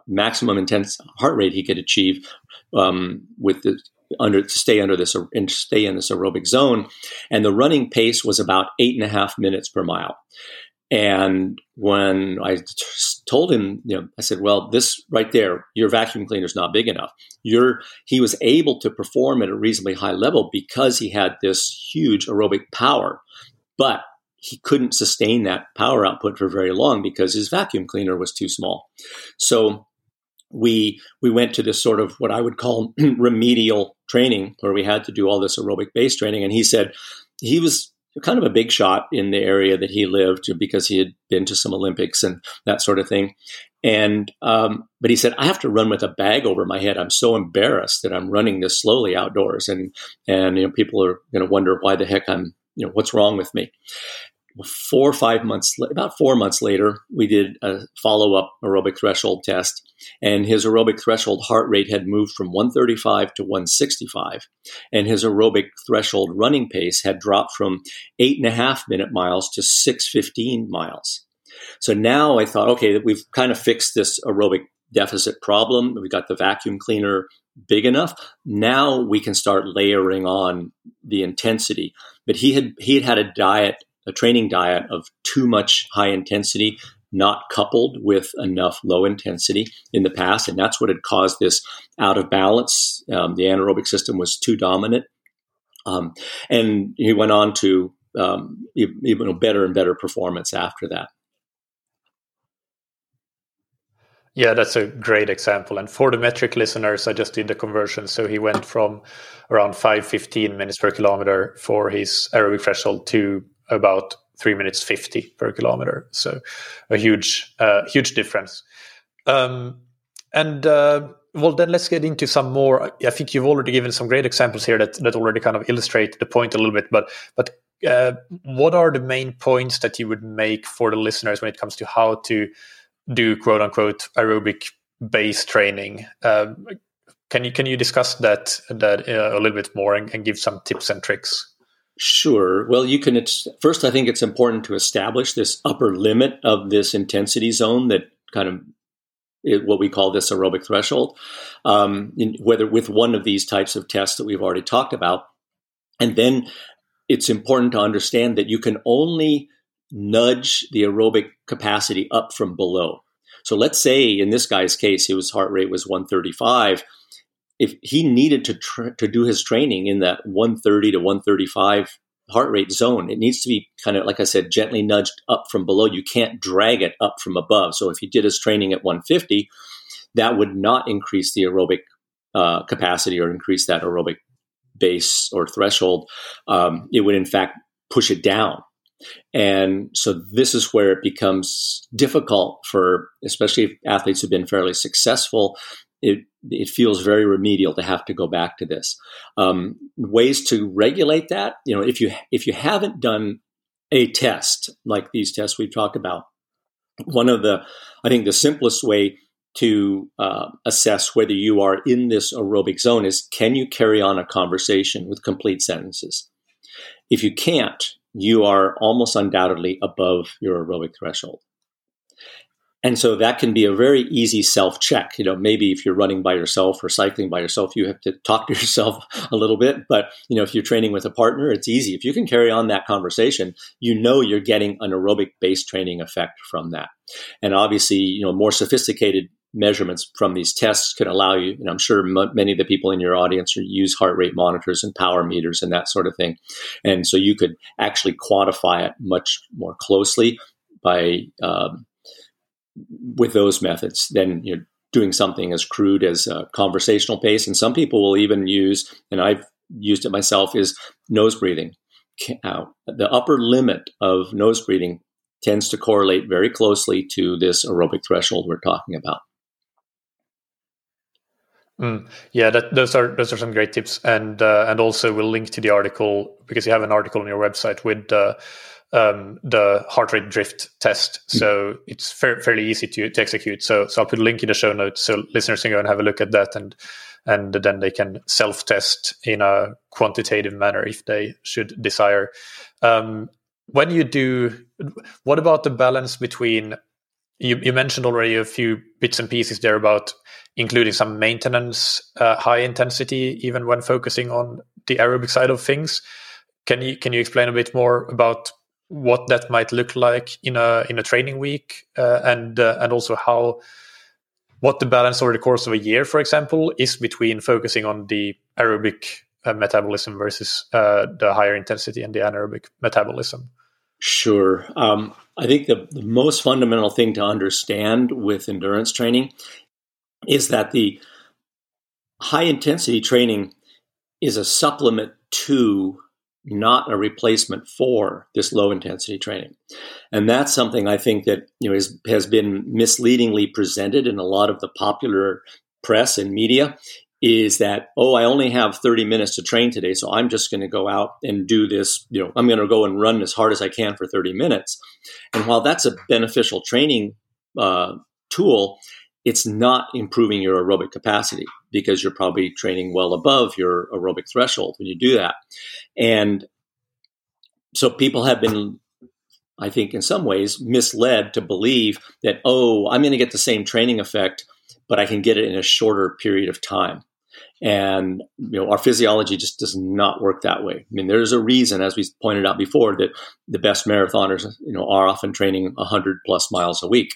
maximum intense heart rate he could achieve um, with the under to stay under this and stay in this aerobic zone. And the running pace was about eight and a half minutes per mile. And when I told him, you know, I said, "Well, this right there, your vacuum cleaner is not big enough." Your he was able to perform at a reasonably high level because he had this huge aerobic power, but he couldn't sustain that power output for very long because his vacuum cleaner was too small. So we we went to this sort of what I would call <clears throat> remedial training where we had to do all this aerobic base training. And he said he was kind of a big shot in the area that he lived because he had been to some Olympics and that sort of thing. And um, but he said I have to run with a bag over my head. I'm so embarrassed that I'm running this slowly outdoors, and and you know people are going to wonder why the heck I'm you know what's wrong with me four or five months, about four months later, we did a follow up aerobic threshold test, and his aerobic threshold heart rate had moved from 135 to 165, and his aerobic threshold running pace had dropped from eight and a half minute miles to 615 miles. So now I thought, okay, we've kind of fixed this aerobic deficit problem. We got the vacuum cleaner big enough. Now we can start layering on the intensity. But he had he had had a diet, a training diet of too much high intensity, not coupled with enough low intensity in the past, and that's what had caused this out of balance. Um, the anaerobic system was too dominant, um, and he went on to um, even better and better performance after that. Yeah, that's a great example. And for the metric listeners, I just did the conversion. So he went from around 515 minutes per kilometer for his aerobic threshold to about three minutes 50 per kilometer. So a huge, uh, huge difference. Um, and uh, well, then let's get into some more. I think you've already given some great examples here that, that already kind of illustrate the point a little bit. But but uh, what are the main points that you would make for the listeners when it comes to how to do quote unquote aerobic base training? Um, can you can you discuss that that uh, a little bit more and, and give some tips and tricks? Sure. Well, you can. first, I think it's important to establish this upper limit of this intensity zone that kind of what we call this aerobic threshold, um, in, whether with one of these types of tests that we've already talked about. And then it's important to understand that you can only nudge the aerobic capacity up from below. So let's say in this guy's case, his heart rate was 135 if he needed to to do his training in that 130 to 135 heart rate zone, it needs to be kind of like I said, gently nudged up from below. You can't drag it up from above. So if he did his training at 150, that would not increase the aerobic uh, capacity or increase that aerobic base or threshold. Um, it would in fact push it down. And so this is where it becomes difficult for, especially if athletes who've been fairly successful it it feels very remedial to have to go back to this. Um, ways to regulate that, you know, if you if you haven't done a test like these tests we've talked about, one of the I think the simplest way to uh, assess whether you are in this aerobic zone is can you carry on a conversation with complete sentences? If you can't, you are almost undoubtedly above your aerobic threshold. And so that can be a very easy self check. You know, maybe if you're running by yourself or cycling by yourself, you have to talk to <laughs> yourself a little bit. But, you know, if you're training with a partner, it's easy. If you can carry on that conversation, you know you're getting an aerobic based training effect from that. And obviously, you know, more sophisticated measurements from these tests could allow you, and I'm sure m- many of the people in your audience use heart rate monitors and power meters and that sort of thing. And so you could actually quantify it much more closely by um, with those methods than you know, doing something as crude as a conversational pace. And some people will even use, and I've used it myself, is nose breathing. Uh, the upper limit of nose breathing tends to correlate very closely to this aerobic threshold we're talking about. Mm, yeah, that, those are those are some great tips, and uh, and also we'll link to the article because you have an article on your website with uh, um, the heart rate drift test. Hmm. So it's fa- fairly easy to, to execute. So, so I'll put a link in the show notes so listeners can go and have a look at that and and then they can self test in a quantitative manner if they should desire. Um, when you do, what about the balance between? You, you, mentioned already a few bits and pieces there about including some maintenance, uh, high intensity, even when focusing on the aerobic side of things. Can you can you explain a bit more about what that might look like in a in a training week, uh, and uh, and also how what the balance over the course of a year, for example, is between focusing on the aerobic uh, metabolism versus uh, the higher intensity and the anaerobic metabolism. Sure. Um, I think the, the most fundamental thing to understand with endurance training is that the high intensity training is a supplement to not a replacement for this low intensity training. And that's something I think that you know is, has been misleadingly presented in a lot of the popular press and media is that oh I only have 30 minutes to train today so I'm just going to go out and do this you know I'm going to go and run as hard as I can for 30 minutes and while that's a beneficial training uh, tool it's not improving your aerobic capacity because you're probably training well above your aerobic threshold when you do that. And so people have been I think, in some ways, misled to believe that, oh, I'm going to get the same training effect, but I can get it in a shorter period of time. And you know, our physiology just does not work that way. I mean, there's a reason, as we pointed out before, that the best marathoners, you know, are often training 100 plus miles a week.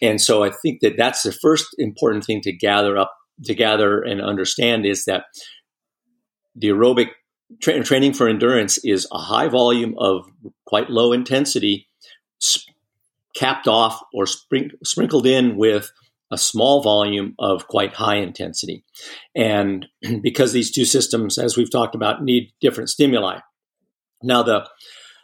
And so, I think that that's the first important thing to gather up, to gather and understand is that the aerobic tra- training for endurance is a high volume of quite low intensity, sp- capped off or sprinkled in with a small volume of quite high intensity. And <clears throat> because these two systems, as we've talked about, need different stimuli. Now, the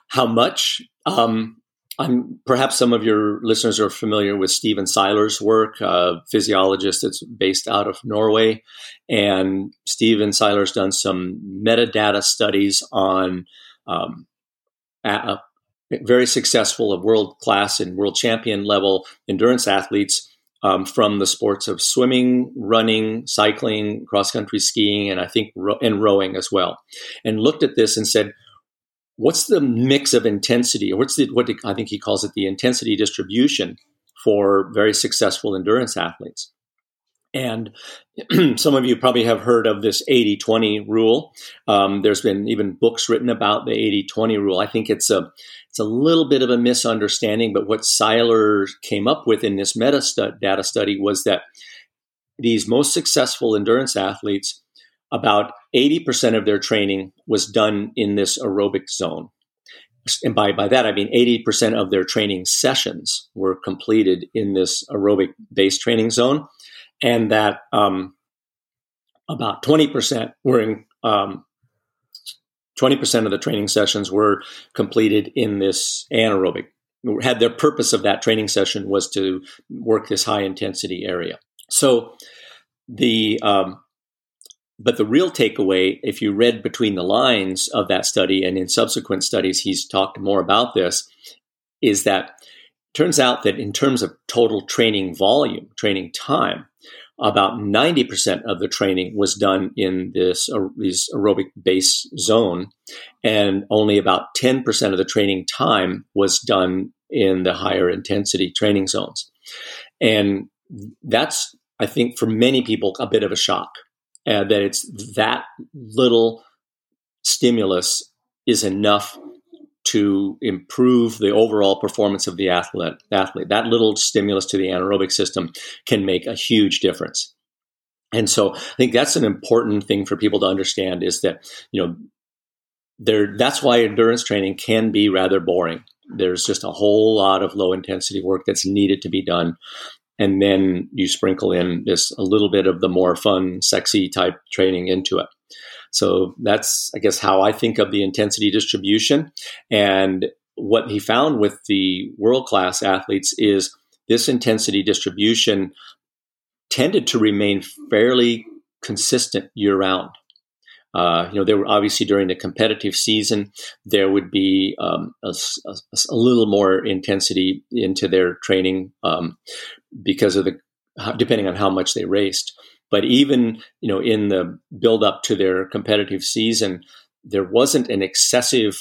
how much um, I'm perhaps some of your listeners are familiar with Stephen Seiler's work, a physiologist that's based out of Norway. And Stephen Seiler's done some metadata studies on um, a, very successful, world class and world champion level endurance athletes um, from the sports of swimming, running, cycling, cross country skiing, and I think ro- and rowing as well. And looked at this and said, what's the mix of intensity? What's the what I think he calls it the intensity distribution for very successful endurance athletes? And <clears throat> some of you probably have heard of this 80 20 rule. Um, there's been even books written about the 80 20 rule. I think it's a, it's a little bit of a misunderstanding, but what Seiler came up with in this meta data study was that these most successful endurance athletes about 80% of their training was done in this aerobic zone. And by, by that, I mean 80% of their training sessions were completed in this aerobic based training zone, and that um, about 20% were in. Um, 20% of the training sessions were completed in this anaerobic had their purpose of that training session was to work this high intensity area so the um, but the real takeaway, if you read between the lines of that study, and in subsequent studies he's talked more about this, is that turns out that in terms of total training volume, training time, about 90% of the training was done in this, uh, this aerobic base zone, and only about 10% of the training time was done in the higher intensity training zones. And that's, I think, for many people, a bit of a shock uh, that it's that little stimulus is enough to improve the overall performance of the athlete. Athlete that little stimulus to the anaerobic system can make a huge difference. And so I think that's an important thing for people to understand is that you know there that's why endurance training can be rather boring. There's just a whole lot of low intensity work that's needed to be done and then you sprinkle in this a little bit of the more fun, sexy type training into it. So that's, I guess, how I think of the intensity distribution. And what he found with the world class athletes is this intensity distribution tended to remain fairly consistent year round. Uh, you know, there were obviously during the competitive season, there would be um, a, a, a, little more intensity into their training um, because of the depending on how much they raced. But even you know, in the build up to their competitive season, there wasn't an excessive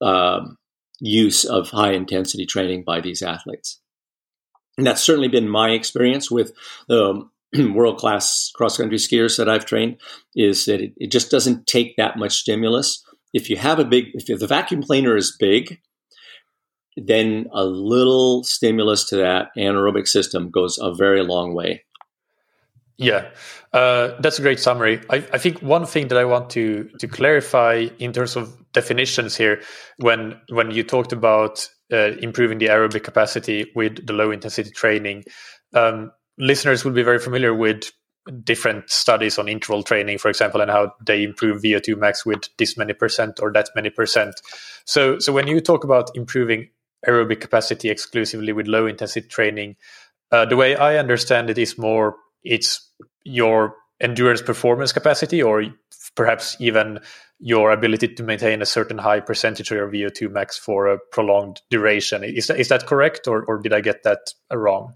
um, use of high intensity training by these athletes. And that's certainly been my experience with um, <clears throat> world class cross country skiers that I've trained is that it, it, just doesn't take that much stimulus. If you have a big, if the vacuum planer is big, then a little stimulus to that anaerobic system goes a very long way. Yeah, uh, that's a great summary. I, I, think one thing that I want to to clarify in terms of definitions here, when when you talked about uh, improving the aerobic capacity with the low intensity training, um, listeners will be very familiar with different studies on interval training, for example, and how they improve VO2 max with this many percent or that many percent. So, so when you talk about improving aerobic capacity exclusively with low intensity training, uh, the way I understand it is more it's your endurance performance capacity, or perhaps even your ability to maintain a certain high percentage of your VO2 max for a prolonged duration. Is that, is that correct, or, or did I get that wrong?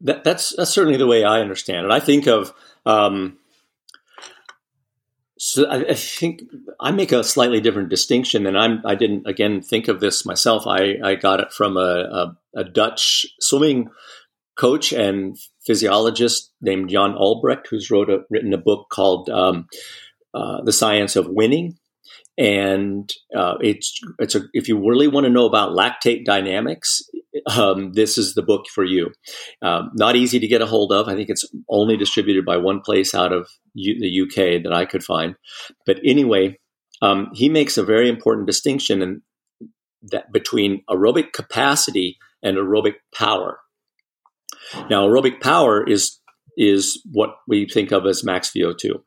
That, that's that's certainly the way I understand it. I think of um, So I, I, think I make a slightly different distinction, and I'm I didn't again think of this myself. I, I got it from a, a, a Dutch swimming coach and physiologist named Jan Olbrecht, who's wrote a, written a book called um, uh, "The Science of Winning," and uh, it's it's a, if you really want to know about lactate dynamics, um, this is the book for you. Um, not easy to get a hold of. I think it's only distributed by one place out of U- the UK that I could find. But anyway, um, he makes a very important distinction in that between aerobic capacity and aerobic power. Now, aerobic power is is what we think of as max VO2,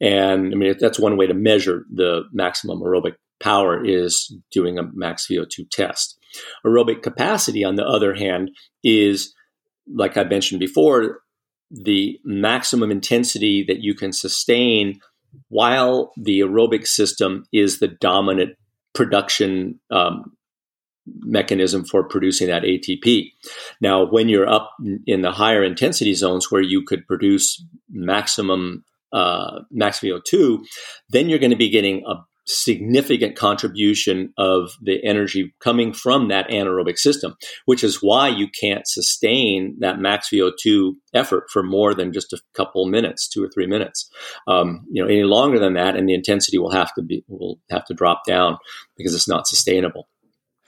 and I mean that's one way to measure the maximum aerobic power is doing a max VO2 test. Aerobic capacity, on the other hand, is like I mentioned before, the maximum intensity that you can sustain while the aerobic system is the dominant production um, mechanism for producing that ATP. Now, when you're up in the higher intensity zones where you could produce maximum uh, max VO2, then you're going to be getting a significant contribution of the energy coming from that anaerobic system, which is why you can't sustain that max VO2 effort for more than just a couple minutes, two or three minutes. Um, you know, any longer than that, and the intensity will have to be will have to drop down because it's not sustainable.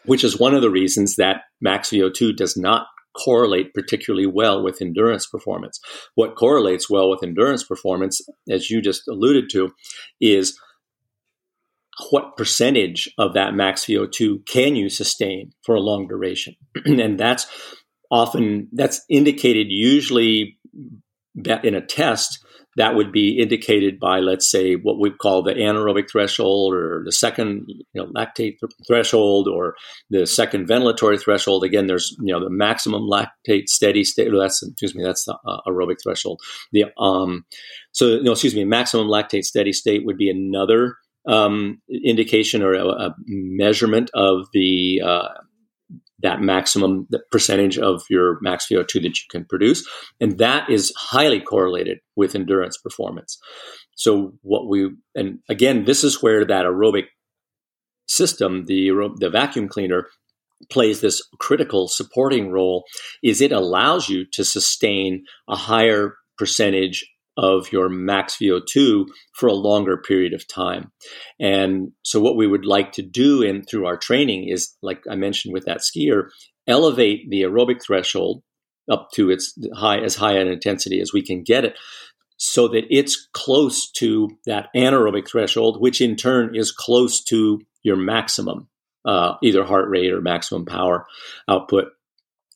Which is one of the reasons that max VO2 does not correlate particularly well with endurance performance. What correlates well with endurance performance, as you just alluded to, is what percentage of that max VO2 can you sustain for a long duration? <clears throat> and that's often that's indicated usually in a test that would be indicated by let's say what we call the anaerobic threshold or the second you know, lactate th- threshold or the second ventilatory threshold. Again there's you know the maximum lactate steady state that's excuse me that's the uh, aerobic threshold. The um so no excuse me maximum lactate steady state would be another um, indication or a, a, measurement of the uh, that maximum percentage of your max VO2 that you can produce, and that is highly correlated with endurance performance. So what we and again, this is where that aerobic system, the the vacuum cleaner, plays this critical supporting role. Is it allows you to sustain a higher percentage of your max VO2 for a longer period of time. And so what we would like to do in through our training is like I mentioned with that skier, elevate the aerobic threshold up to its high as high an intensity as we can get it so that it's close to that anaerobic threshold which in turn is close to your maximum uh, either heart rate or maximum power output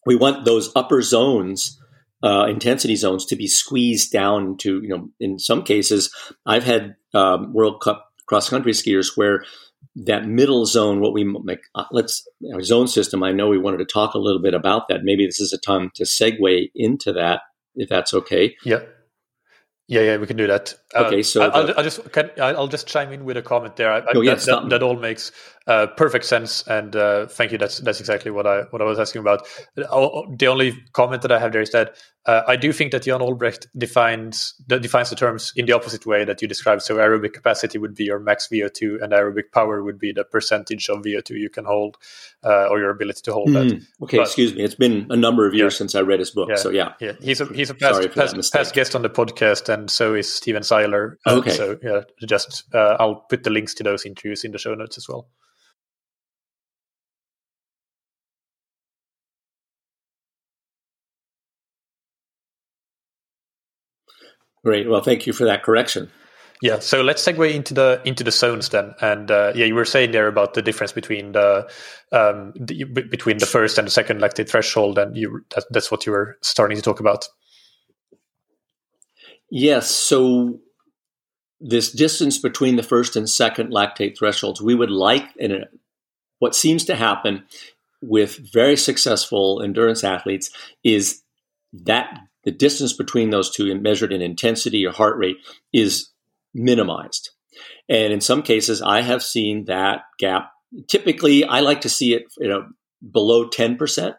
we want those upper zones uh, intensity zones to be squeezed down to, you know, in some cases, I've had um, World Cup cross country skiers where that middle zone, what we like, uh, let's our zone system. I know we wanted to talk a little bit about that. Maybe this is a time to segue into that, if that's okay. Yeah. Yeah, yeah, we can do that. Okay, uh, so I, will just can, I'll just chime in with a comment there. I, oh, yeah, that, that, that, all makes uh, perfect sense, and uh, thank you. That's that's exactly what I what I was asking about. Uh, the only comment that I have there is that uh, I do think that Jan Olbrecht defines defines the terms in the opposite way that you described. So aerobic capacity would be your max VO2, and aerobic power would be the percentage of VO2 you can hold, uh, or your ability to hold mm, that. Hmm. Okay, but, excuse me. It's been a number of years yeah. since I read his book, yeah, so yeah. Yeah, he's a he's a past, past, past, guest on the podcast, and so is Stephen Seiler. Okay, so yeah, just uh, I'll put the links to those interviews in the show notes as well. Great. Well, thank you for that correction. Yeah, so let's segue into the into the zones then, and uh, yeah, you were saying there about the difference between the, um, the between the first and the second lactate threshold, and you that, that's what you were starting to talk about. Yes. So this distance between the first and second lactate thresholds, we would like, and what seems to happen with very successful endurance athletes is that the distance between those two measured in intensity or heart rate is minimized. And in some cases, I have seen that gap. Typically, I like to see it you know, below 10%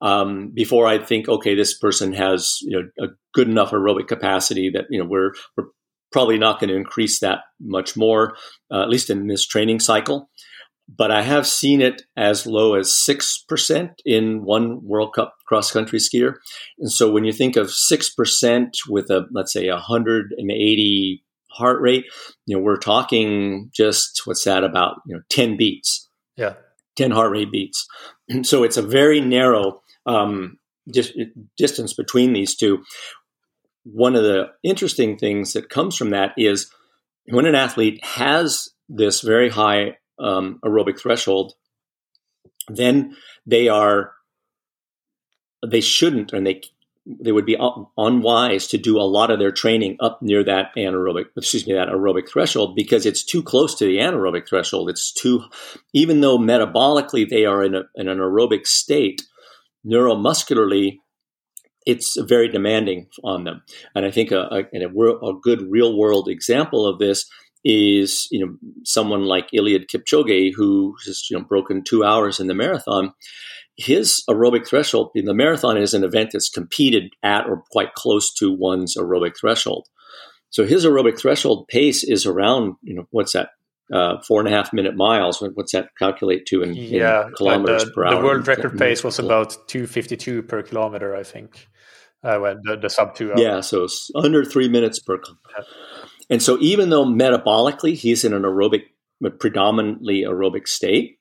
um, before I think, okay, this person has you know, a good enough aerobic capacity that you know, we're, we're probably not going to increase that much more, uh, at least in this training cycle. But I have seen it as low as 6% in one World Cup cross country skier. And so when you think of 6% with a, let's say, 180 heart rate, you know, we're talking just what's that about, you know, 10 beats. Yeah. 10 heart rate beats. <clears throat> so it's a very narrow um, dis- distance between these two. One of the interesting things that comes from that is when an athlete has this very high um, aerobic threshold, then they are they shouldn't and they they would be unwise to do a lot of their training up near that anaerobic, excuse me, that aerobic threshold because it's too close to the anaerobic threshold. It's too, even though metabolically they are in, a, in an aerobic state, neuromuscularly, it's very demanding on them. And I think a, a, a, a good real world example of this is, you know, someone like Eliud Kipchoge, who has, you know, broken two hours in the marathon his aerobic threshold in the marathon is an event that's competed at or quite close to one's aerobic threshold. So his aerobic threshold pace is around, you know, what's that? Uh, four and a half minute miles. What's that calculate to in, yeah, in kilometers the, per hour? The world record pace was about 252 per kilometer, I think, uh, when the, the sub two. Hour. Yeah, so it's under three minutes per. Yeah. And so even though metabolically he's in an aerobic, predominantly aerobic state,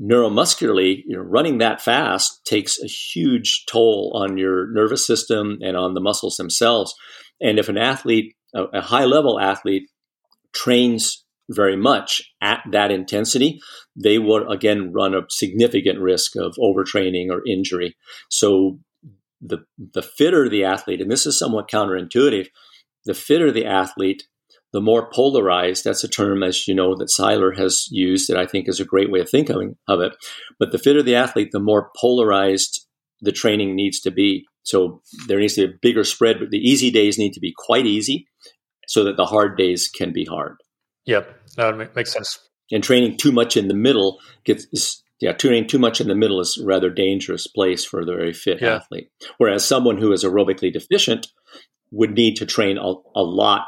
neuromuscularly, you know, running that fast takes a huge toll on your nervous system and on the muscles themselves. And if an athlete, a, a high level athlete, trains very much at that intensity, they will again run a significant risk of overtraining or injury. So the the fitter the athlete, and this is somewhat counterintuitive, the fitter the athlete, the more polarized, that's a term, as you know, that Seiler has used that I think is a great way of thinking of it. But the fitter the athlete, the more polarized the training needs to be. So there needs to be a bigger spread, but the easy days need to be quite easy so that the hard days can be hard. Yeah, that makes sense. And training too much in the middle gets is, yeah, training too much in the middle is a rather dangerous place for the very fit yeah. athlete. Whereas someone who is aerobically deficient would need to train a, a lot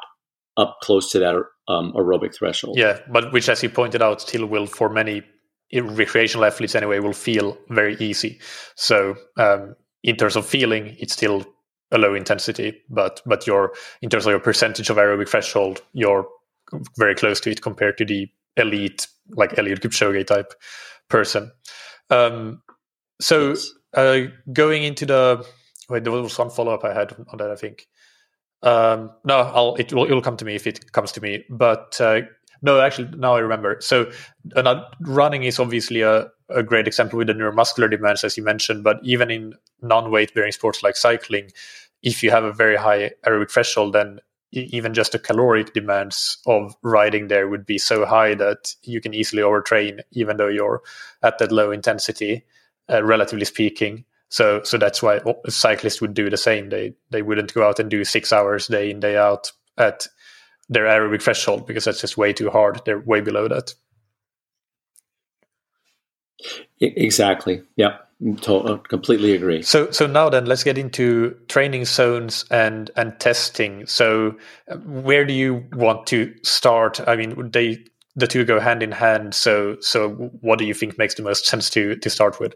up close to that um, aerobic threshold. Yeah, but which, as you pointed out, still will for many recreational athletes anyway will feel very easy. So um, in terms of feeling, it's still a low intensity, but but your in terms of your percentage of aerobic threshold, you're very close to it compared to the elite, like Eliud Kipchoge type person. Um, so yes. uh, going into the wait, there was one follow up I had on that. I think um, no, I'll, it will it'll come to me if it comes to me. But uh, no, actually, now I remember. So uh, running is obviously a, a great example with the neuromuscular demands, as you mentioned. But even in non-weight bearing sports like cycling, if you have a very high aerobic threshold, then even just the caloric demands of riding there would be so high that you can easily overtrain, even though you're at that low intensity, uh, relatively speaking. So so that's why cyclists would do the same. They they wouldn't go out and do six hours day in day out at their aerobic threshold because that's just way too hard. They're way below that. Exactly. Yeah. To- completely agree. So, so now then, let's get into training zones and and testing. So, uh, where do you want to start? I mean, they the two go hand in hand. So, so what do you think makes the most sense to to start with?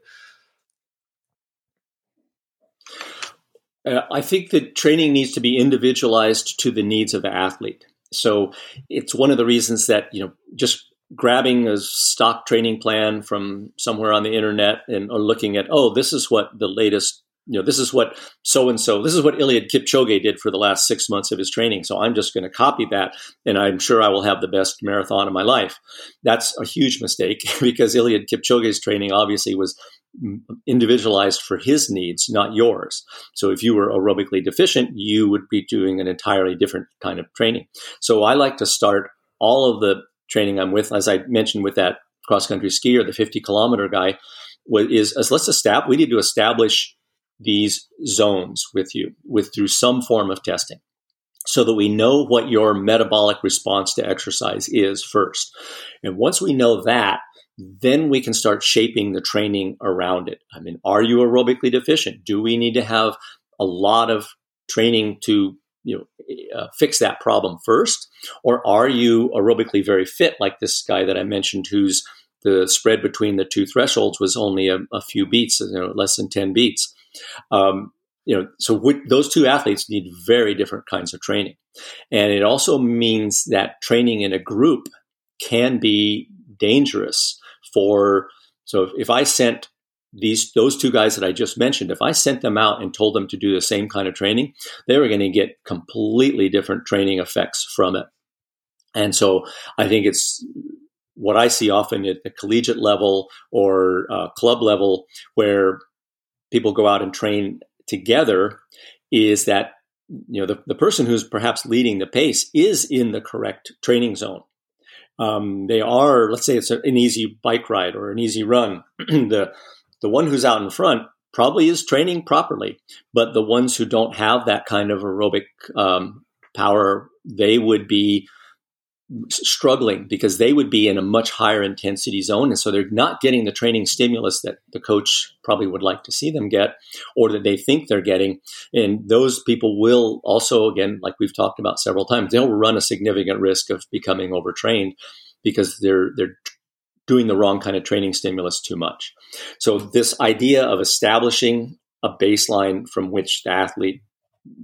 Uh, I think that training needs to be individualized to the needs of the athlete. So it's one of the reasons that you know just grabbing a stock training plan from somewhere on the internet and or looking at oh this is what the latest you know this is what so and so this is what Eliud Kipchoge did for the last six months of his training so I'm just going to copy that and I'm sure I will have the best marathon of my life that's a huge mistake <laughs> because Eliud Kipchoge's training obviously was individualized for his needs, not yours. So if you were aerobically deficient, you would be doing an entirely different kind of training. So I like to start all of the training I'm with, as I mentioned with that cross country skier, the 50 kilometer guy, is as let's establish, we need to establish these zones with you with through some form of testing so that we know what your metabolic response to exercise is first. And once we know that, then we can start shaping the training around it. I mean, are you aerobically deficient? Do we need to have a lot of training to you know uh, fix that problem first, or are you aerobically very fit, like this guy that I mentioned, who's the spread between the two thresholds was only a, a few beats, you know, less than ten beats. Um, you know, so those two athletes need very different kinds of training, and it also means that training in a group can be dangerous for. So if I sent these those two guys that I just mentioned, if I sent them out and told them to do the same kind of training, they were going to get completely different training effects from it. And so I think it's what I see often at the collegiate level or uh, club level, where people go out and train together, is that you know the, the person who's perhaps leading the pace is in the correct training zone. Um, they are, let's say, it's an easy bike ride or an easy run. <clears throat> the the one who's out in front probably is training properly, but the ones who don't have that kind of aerobic um, power, they would be struggling because they would be in a much higher intensity zone. And so they're not getting the training stimulus that the coach probably would like to see them get or that they think they're getting. And those people will also, again, like we've talked about several times, they'll run a significant risk of becoming overtrained because they're, they're doing the wrong kind of training stimulus too much. So, this idea of establishing a baseline from which the athlete,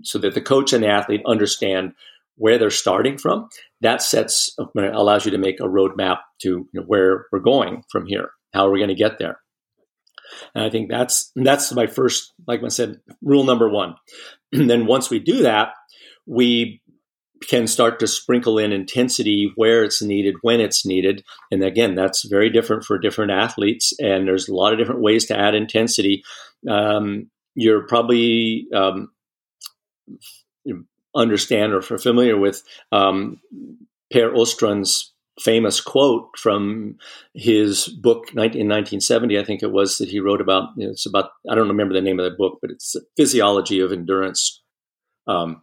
so that the coach and the athlete understand where they're starting from, that sets allows you to make a roadmap to you know, where we're going from here. How are we going to get there? And I think that's that's my first, like I said, rule number one. And <clears throat> then once we do that, we can start to sprinkle in intensity where it's needed, when it's needed. And again, that's very different for different athletes. And there's a lot of different ways to add intensity. Um, you're probably um, understand or familiar with um, Per Åstrand's famous quote from his book in 1970, I think it was, that he wrote about. You know, it's about, I don't remember the name of the book, but it's Physiology of Endurance. Um,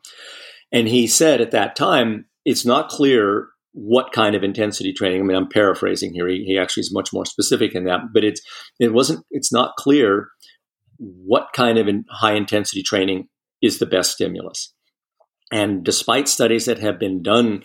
and he said at that time, it's not clear what kind of intensity training. I mean, I'm paraphrasing here. He, he actually is much more specific in that, but it's it wasn't. It's not clear what kind of in high intensity training is the best stimulus. And despite studies that have been done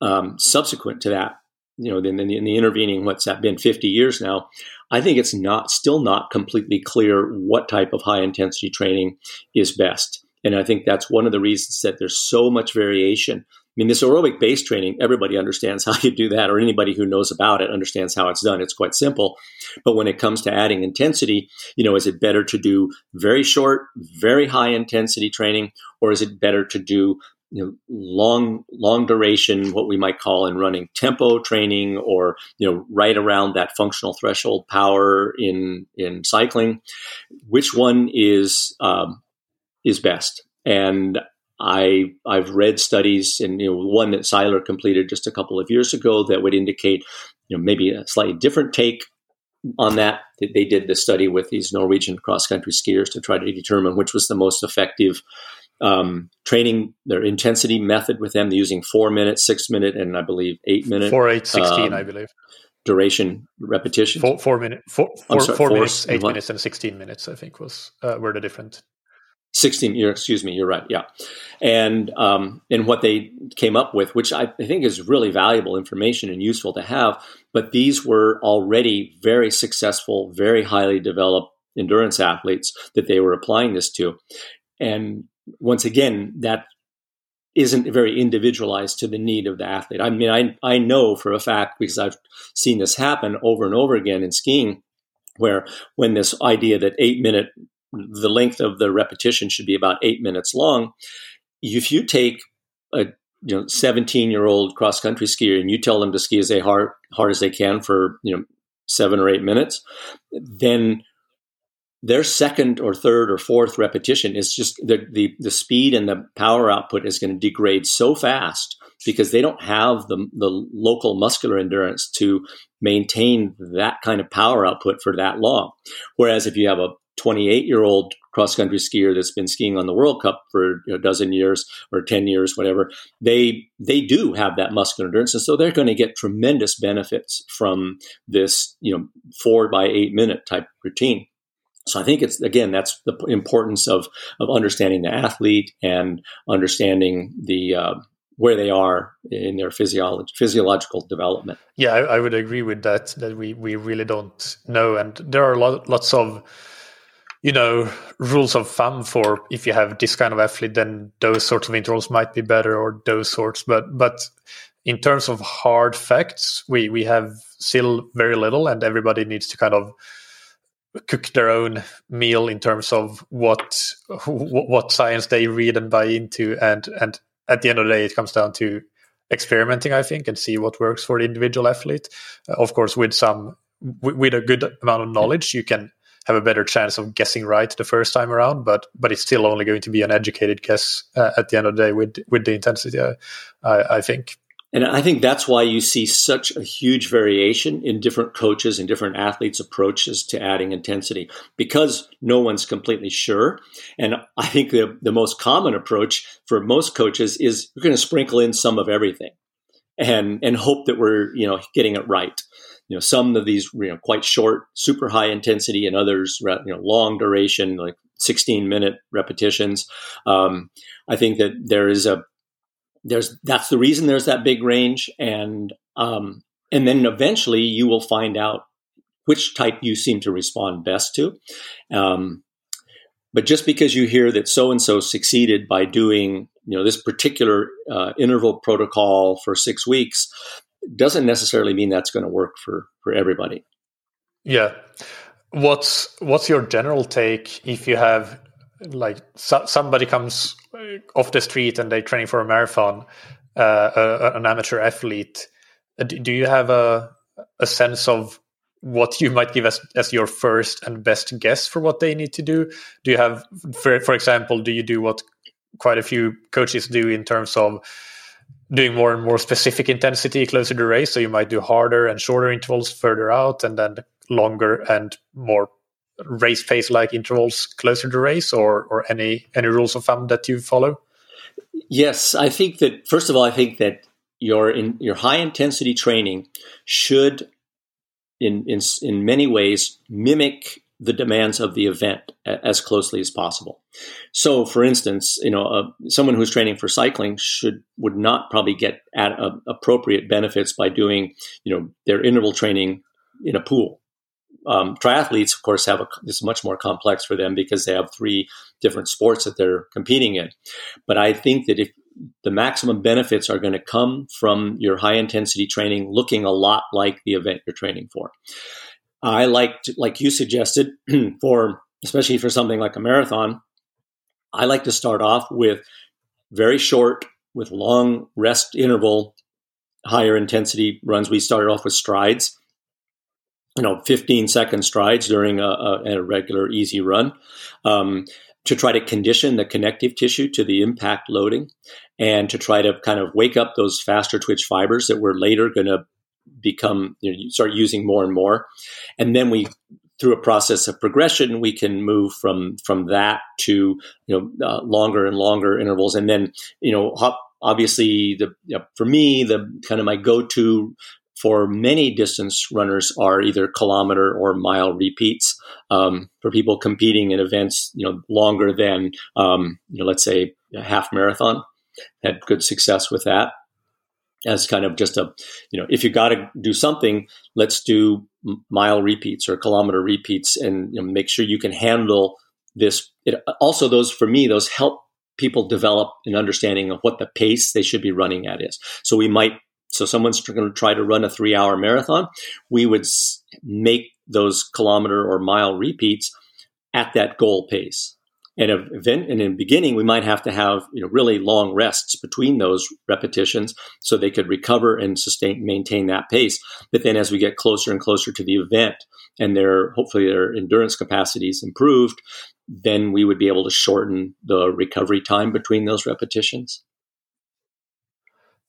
um, subsequent to that, you know, in, the, in the intervening, what's that been 50 years now, I think it's not still not completely clear what type of high intensity training is best. And I think that's one of the reasons that there's so much variation. I mean, this aerobic base training, everybody understands <laughs> how you do that, or anybody who knows about it understands how it's done. It's quite simple. But when it comes to adding intensity, you know, is it better to do very short, very high intensity training, or is it better to do you know, long long duration, what we might call in running tempo training, or you know, right around that functional threshold power in in cycling. Which one is um, is best. And I I've read studies, and you know, one that Seiler completed just a couple of years ago that would indicate, you know, maybe a slightly different take on that. They did the study with these Norwegian cross country skiers to try to determine which was the most effective um, training their intensity method with them. They're using four minute, six minute, and I believe eight minute. Four, eight, 16, um, I believe. Duration repetition. Four, four minute, four, four, sorry, four, four minutes, eight minutes, and sixteen minutes. I think was uh, were the different 16 year excuse me you're right yeah. And um, and what they came up with which I, I, think is really valuable information and useful to have but these were already very successful very highly developed endurance athletes that they were applying this to. And once again that isn't very individualized to the need of the athlete. I mean i, I know for a fact because i've seen this happen over and over again in skiing where when this idea that eight minute the length of the repetition should be about eight minutes long. If you take a you know 17 year old cross country skier and you tell them to ski as hard hard as they can for you know seven or eight minutes, then their second or third or fourth repetition is just the, the, the speed and the power output is going to degrade so fast because they don't have the, the local muscular endurance to maintain that kind of power output for that long. Whereas if you have a 28 year old cross country skier that's been skiing on the World Cup for a dozen years or 10 years, whatever, they they do have that muscular endurance, and so they're going to get tremendous benefits from this, you know, four by eight minute type routine. So I think it's again that's the importance of of understanding the athlete and understanding the uh, where they are in their physiology, physiological development. Yeah, I, I, would agree with that. That we we really don't know, and there are lot, lots of you know rules of thumb for if you have this kind of athlete, then those sorts of intervals might be better, or those sorts. But but in terms of hard facts, we we have still very little, and everybody needs to kind of cook their own meal in terms of what what science they read and buy into and and at the end of the day it comes down to experimenting i think and see what works for the individual athlete uh, of course with some with a good amount of knowledge you can have a better chance of guessing right the first time around but but it's still only going to be an educated guess uh, at the end of the day with with the intensity uh, I, I think and I think that's why you see such a huge variation in different coaches and different athletes' approaches to adding intensity because no one's completely sure. And I think the, the most common approach for most coaches is we're going to sprinkle in some of everything and, and hope that we're, you know, getting it right. You know, some of these, you know, quite short, super high intensity and others, you know, long duration, like 16 minute repetitions. Um, I think that there is a there's that's the reason there's that big range, and um, and then eventually you will find out which type you seem to respond best to. Um, but just because you hear that so and so succeeded by doing you know this particular uh, interval protocol for six weeks doesn't necessarily mean that's going to work for for everybody. Yeah. What's what's your general take if you have like so, somebody comes off the street and they train for a marathon, uh, a, an amateur athlete, uh, do you have a a sense of what you might give as, as your first and best guess for what they need to do? Do you have, for, for example, do you do what quite a few coaches do in terms of doing more and more specific intensity closer to the race? So you might do harder and shorter intervals further out and then longer and more race pace like intervals closer to race or or any any rules of thumb that you follow yes i think that first of all i think that your in your high intensity training should in in in many ways mimic the demands of the event as closely as possible. So, for instance, you know, uh, someone who's training for cycling should would not probably get at, uh, appropriate benefits by doing, you know, their interval training in a pool um, triathletes, of course, have a, it's much more complex for them because they have three different sports that they're competing in. But I think that if the maximum benefits are going to come from your high intensity training looking a lot like the event you're training for. I like, to, like you suggested, <clears throat> for especially for something like a marathon, I like to start off with very short, with long rest interval, higher intensity runs. We started off with strides you know 15 second strides during a, a, a regular easy run um, to try to condition the connective tissue to the impact loading and to try to kind of wake up those faster twitch fibers that we're later going to become you know, start using more and more and then we through a process of progression we can move from from that to you know uh, longer and longer intervals and then you know obviously the you know, for me the kind of my go-to for many distance runners are either kilometer or mile repeats. Um, for people competing in events, you know, longer than, um, you know, let's say a half marathon, had good success with that. As kind of just a, you know, if you got to do something, let's do mile repeats or kilometer repeats, and you know, make sure you can handle this. It, also, those for me, those help people develop an understanding of what the pace they should be running at is. So we might so someone's going to try to run a three hour marathon, we would make those kilometer or mile repeats at that goal pace. And event and in the beginning, we might have to have you know really long rests between those repetitions so they could recover and sustain maintain that pace. But then as we get closer and closer to the event and their hopefully their endurance capacities improved, then we would be able to shorten the recovery time between those repetitions.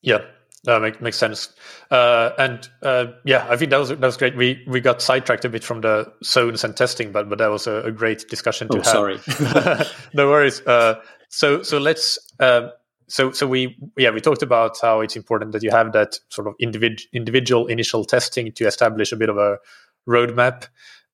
Yeah, that make, makes sense. Uh, and uh, yeah, I think that was that was great. We we got sidetracked a bit from the zones and testing, but but that was a, a great discussion to oh, have. Sorry, <laughs> no worries. Uh, so so let's. Um, so so we yeah we talked about how it's important that you have that sort of individ- individual initial testing to establish a bit of a roadmap.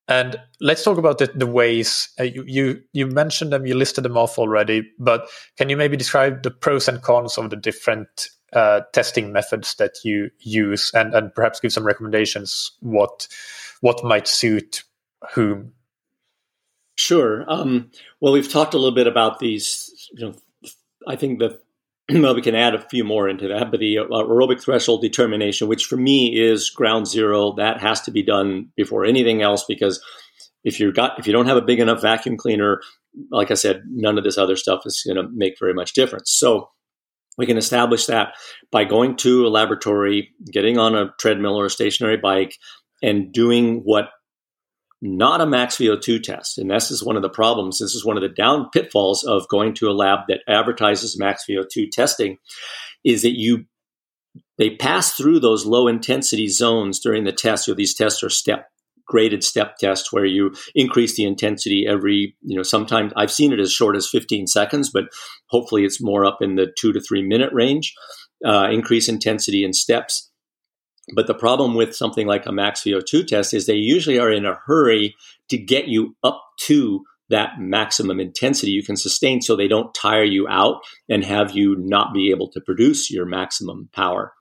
And let's talk about the, the ways uh, you, you you mentioned them, you listed them off already. But can you maybe describe the pros and cons of the different uh, testing methods that you use, and and perhaps give some recommendations what what might suit whom? Sure. Um, well, we've talked a little bit about these. You know, I think that <clears throat> well, we can add a few more into that, but the uh, aerobic threshold determination, which for me is ground zero, that has to be done before anything else because if you got if you don't have a big enough vacuum cleaner, like I said, none of this other stuff is going to make very much difference. So we can establish that by going to a laboratory, getting on a treadmill or a stationary bike, and doing what not a max VO2 test. And this is one of the problems. This is one of the down pitfalls of going to a lab that advertises max VO2 testing is that you they pass through those low intensity zones during the test. So these tests are step graded step tests where you increase the intensity every, you know, sometimes I've seen it as short as 15 seconds, but hopefully it's more up in the two to three minute range. Uh, increase intensity in steps but the problem with something like a max VO2 test is they usually are in a hurry to get you up to that maximum intensity you can sustain so they don't tire you out and have you not be able to produce your maximum power.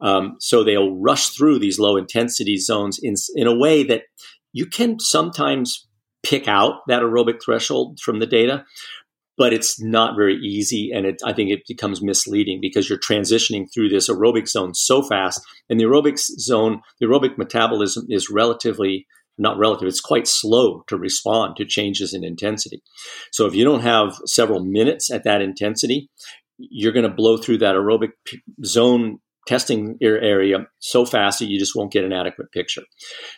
Um, so they'll rush through these low intensity zones in, in a way that you can sometimes pick out that aerobic threshold from the data, but it's not very easy. And it, I think it becomes misleading because you're transitioning through this aerobic zone so fast. And the aerobic zone, the aerobic metabolism is relatively not relative, it's quite slow to respond to changes in intensity. So if you don't have several minutes at that intensity, you're going to blow through that aerobic zone testing your area so fast that you just won't get an adequate picture.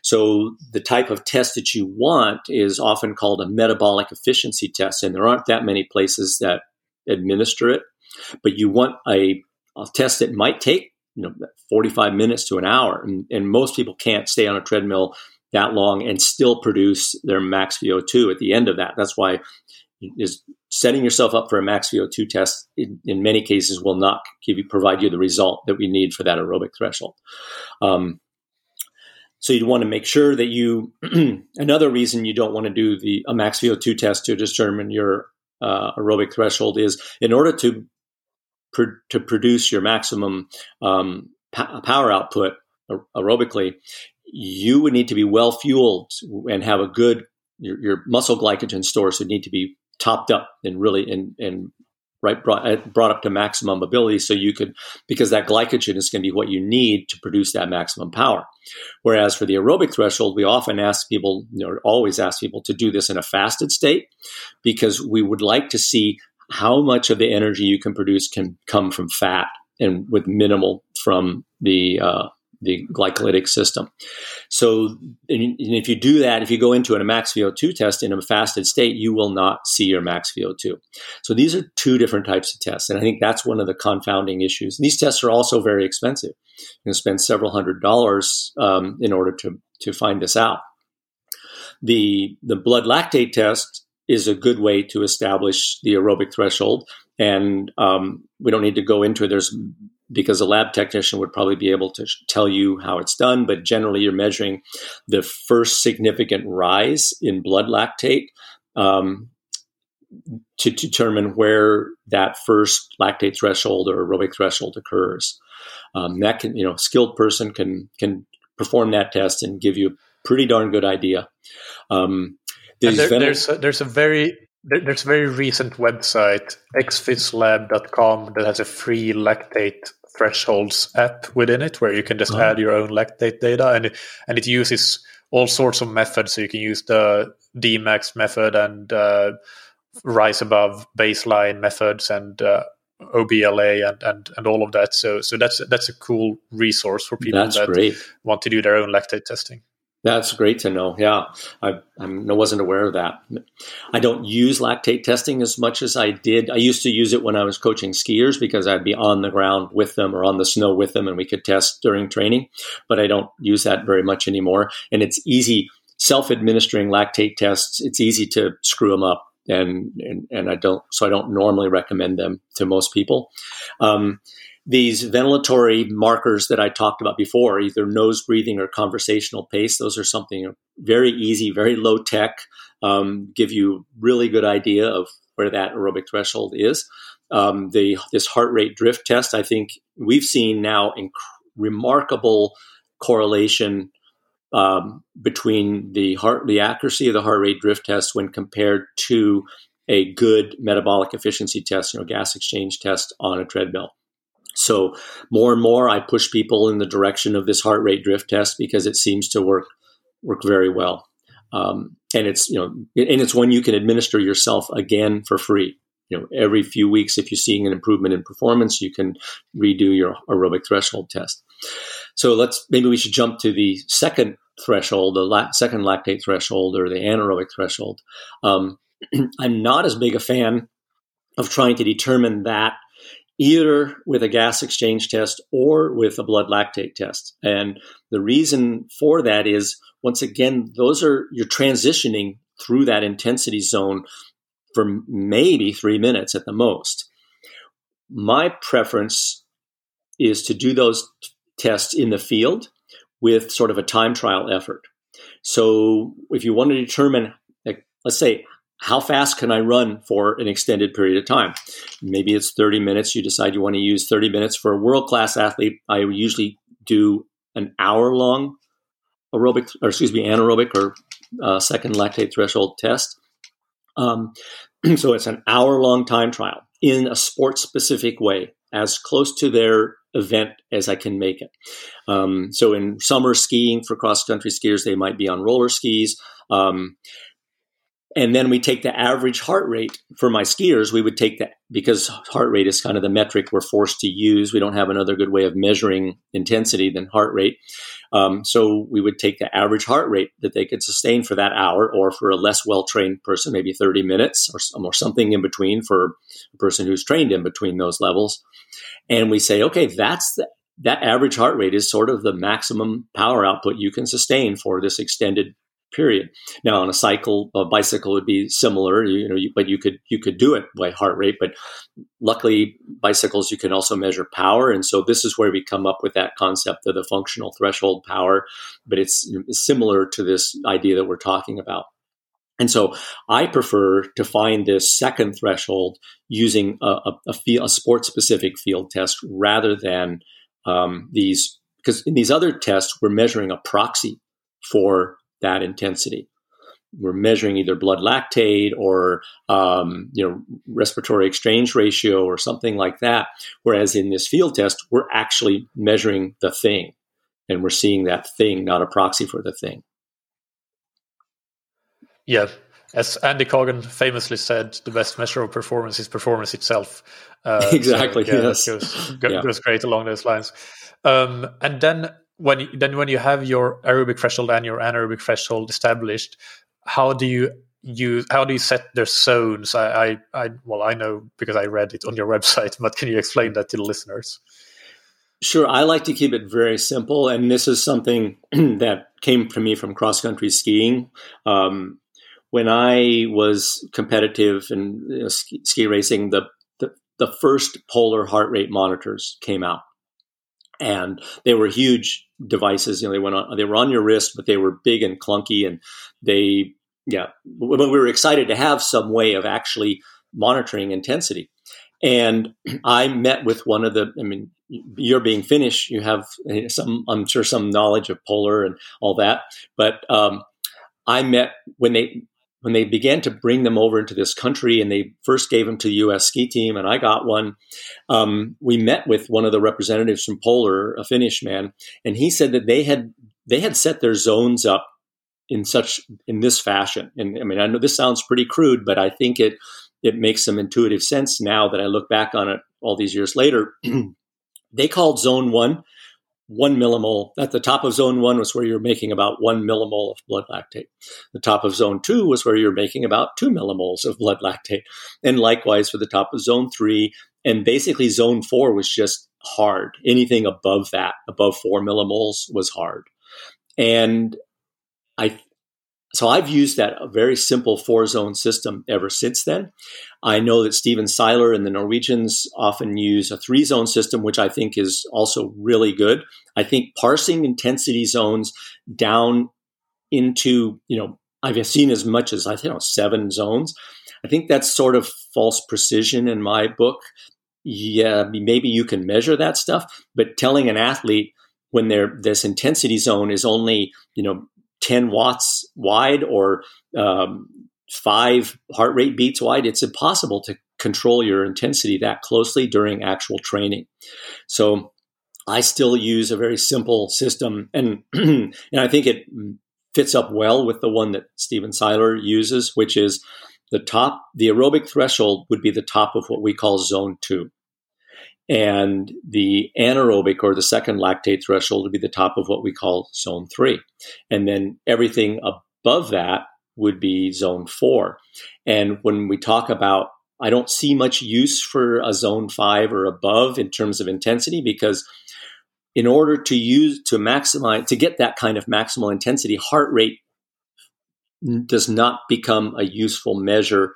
So the type of test that you want is often called a metabolic efficiency test, and there aren't that many places that administer it. But you want a, a test that might take you know 45 minutes to an hour, and, and most people can't stay on a treadmill that long and still produce their max VO2 at the end of that. That's why is setting yourself up for a max VO2 test in, in, many cases will not give you provide you the result that we need for that aerobic threshold. Um, so you'd want to make sure that you. <clears throat> another reason you don't want to do the a max VO2 test to determine your uh, aerobic threshold is in order to pr- to produce your maximum um, power output aerobically, you would need to be well fueled and have a good your, your muscle glycogen stores would need to be topped up and really and and right brought uh, brought up to maximum ability so you could because that glycogen is going to be what you need to produce that maximum power. Whereas for the aerobic threshold we often ask people know always ask people to do this in a fasted state because we would like to see how much of the energy you can produce can come from fat and with minimal from the uh, the glycolytic system. So, if you do that, if you go into a max VO2 test in a fasted state, you will not see your max VO2. So, these are two different types of tests. And I think that's one of the confounding issues. these tests are also very expensive. You can spend several hundred dollars um, in order to, to find this out. The, the blood lactate test is a good way to establish the aerobic threshold. And um, we don't need to go into it. There's because a lab technician would probably be able to tell you how it's done, but generally you're measuring the first significant rise in blood lactate um, to determine where that first lactate threshold or aerobic threshold occurs. Um, that can, you know, skilled person can can perform that test and give you a pretty darn good idea. Um, there, there's a, there's a very there's a very recent website, exphyslab.com, that has a free lactate thresholds app within it where you can just oh. add your own lactate data and it, and it uses all sorts of methods so you can use the dmax method and uh, rise above baseline methods and uh, obla and, and and all of that so so that's that's a cool resource for people that's that great. want to do their own lactate testing that's great to know. Yeah, I, I wasn't aware of that. I don't use lactate testing as much as I did. I used to use it when I was coaching skiers because I'd be on the ground with them or on the snow with them, and we could test during training. But I don't use that very much anymore. And it's easy self-administering lactate tests. It's easy to screw them up and, and, and I don't, so I don't normally recommend them to most people. Um, these ventilatory markers that I talked about before, either nose breathing or conversational pace, those are something very easy, very low tech, um, give you really good idea of where that aerobic threshold is. Um, the this heart rate drift test, I think we've seen now inc- remarkable correlation um, between the heart the accuracy of the heart rate drift test when compared to a good metabolic efficiency test, you know, gas exchange test on a treadmill. So more and more, I push people in the direction of this heart rate drift test because it seems to work work very well. Um, and it's you know, and it's one you can administer yourself again for free. You know, every few weeks, if you're seeing an improvement in performance, you can redo your aerobic threshold test. So let's maybe we should jump to the second threshold, the la- second lactate threshold, or the anaerobic threshold. Um, <clears throat> I'm not as big a fan of trying to determine that either with a gas exchange test or with a blood lactate test. And the reason for that is, once again, those are you're transitioning through that intensity zone for maybe three minutes at the most. My preference is to do those tests in the field with sort of a time trial effort. So if you want to determine, like, let's say, how fast can I run for an extended period of time? Maybe it's 30 minutes. You decide you want to use 30 minutes. For a world class athlete, I usually do an hour long aerobic, or excuse me, anaerobic or uh, second lactate threshold test. Um, <clears throat> so it's an hour long time trial in a sport specific way, as close to their event as I can make it. Um, so in summer skiing for cross country skiers, they might be on roller skis. Um, and then we take the average heart rate for my skiers. We would take that because heart rate is kind of the metric we're forced to use. We don't have another good way of measuring intensity than heart rate. Um, so we would take the average heart rate that they could sustain for that hour, or for a less well trained person, maybe 30 minutes or, or something in between for a person who's trained in between those levels. And we say, okay, that's the, that average heart rate is sort of the maximum power output you can sustain for this extended period. Now, on a cycle, a bicycle would be similar, you know, you, but you could you could do it by heart rate. But luckily, bicycles you can also measure power, and so this is where we come up with that concept of the functional threshold power. But it's, similar to this idea that we're talking about. And so I prefer to find this second threshold using a, a, a, field, a sport specific field test rather than um, these, because in these other tests, we're measuring a proxy for that intensity. We're measuring either blood lactate or um, you know respiratory exchange ratio or something like that. Whereas in this field test, we're actually measuring the thing, and we're seeing that thing, not a proxy for the thing. Yeah, as Andy Coggan famously said, the best measure of performance is performance itself. Uh, exactly. So, yeah, yes. Goes, goes, yeah. great along those lines. Um, and then when then when you have your aerobic threshold and your anaerobic threshold established, how do you use how do you set their zones? I, I, I well I know because I read it on your <laughs> website, but can you explain that to the listeners? Sure, I like to keep it very simple, and this is something <clears throat> that came to me from cross country skiing. Um, when I was competitive in you know, ski, ski, racing, the, the the first polar heart rate monitors came out, and they were huge devices. You know, they went on, they were on your wrist, but they were big and clunky, and they, yeah. But we were excited to have some way of actually monitoring intensity. And I met with one of the. I mean, you're being Finnish. You have some, I'm sure, some knowledge of polar and all that. But um, I met when they when they began to bring them over into this country and they first gave them to the U.S. ski team, and I got one, um, we met with one of the representatives from Polar, a Finnish man, and he said that they had they had set their zones up in such in this fashion. And I mean, I know this sounds pretty crude, but I think it it makes some intuitive sense now that I look back on it all these years later. <clears throat> they called zone one one millimole. At the top of zone one was where you're making about one millimole of blood lactate. The top of zone two was where you're making about two millimoles of blood lactate. And likewise for the top of zone three. And basically zone four was just hard. Anything above that, above four millimoles was hard. And I so I've used that very simple four zone system ever since then. I know that Stephen Seiler and the Norwegians often use a three zone system, which I think is also really good. I think parsing intensity zones down into, you know, I've seen as much as I think know, seven zones. I think that's sort of false precision in my book. Yeah, maybe you can measure that stuff, but telling an athlete when their this intensity zone is only you know 10 watts wide or um, five heart rate beats wide, it's impossible to control your intensity that closely during actual training. So I still use a very simple system, and <clears throat> and I think it fits up well with the one that Stephen Seiler uses, which is the top. The aerobic threshold would be the top of what we call zone two. And the anaerobic or the second lactate threshold would be the top of what we call zone three. And then everything above that would be zone four. And when we talk about, I don't see much use for a zone five or above in terms of intensity because in order to use to maximize to get that kind of maximal intensity, heart rate does not become a useful measure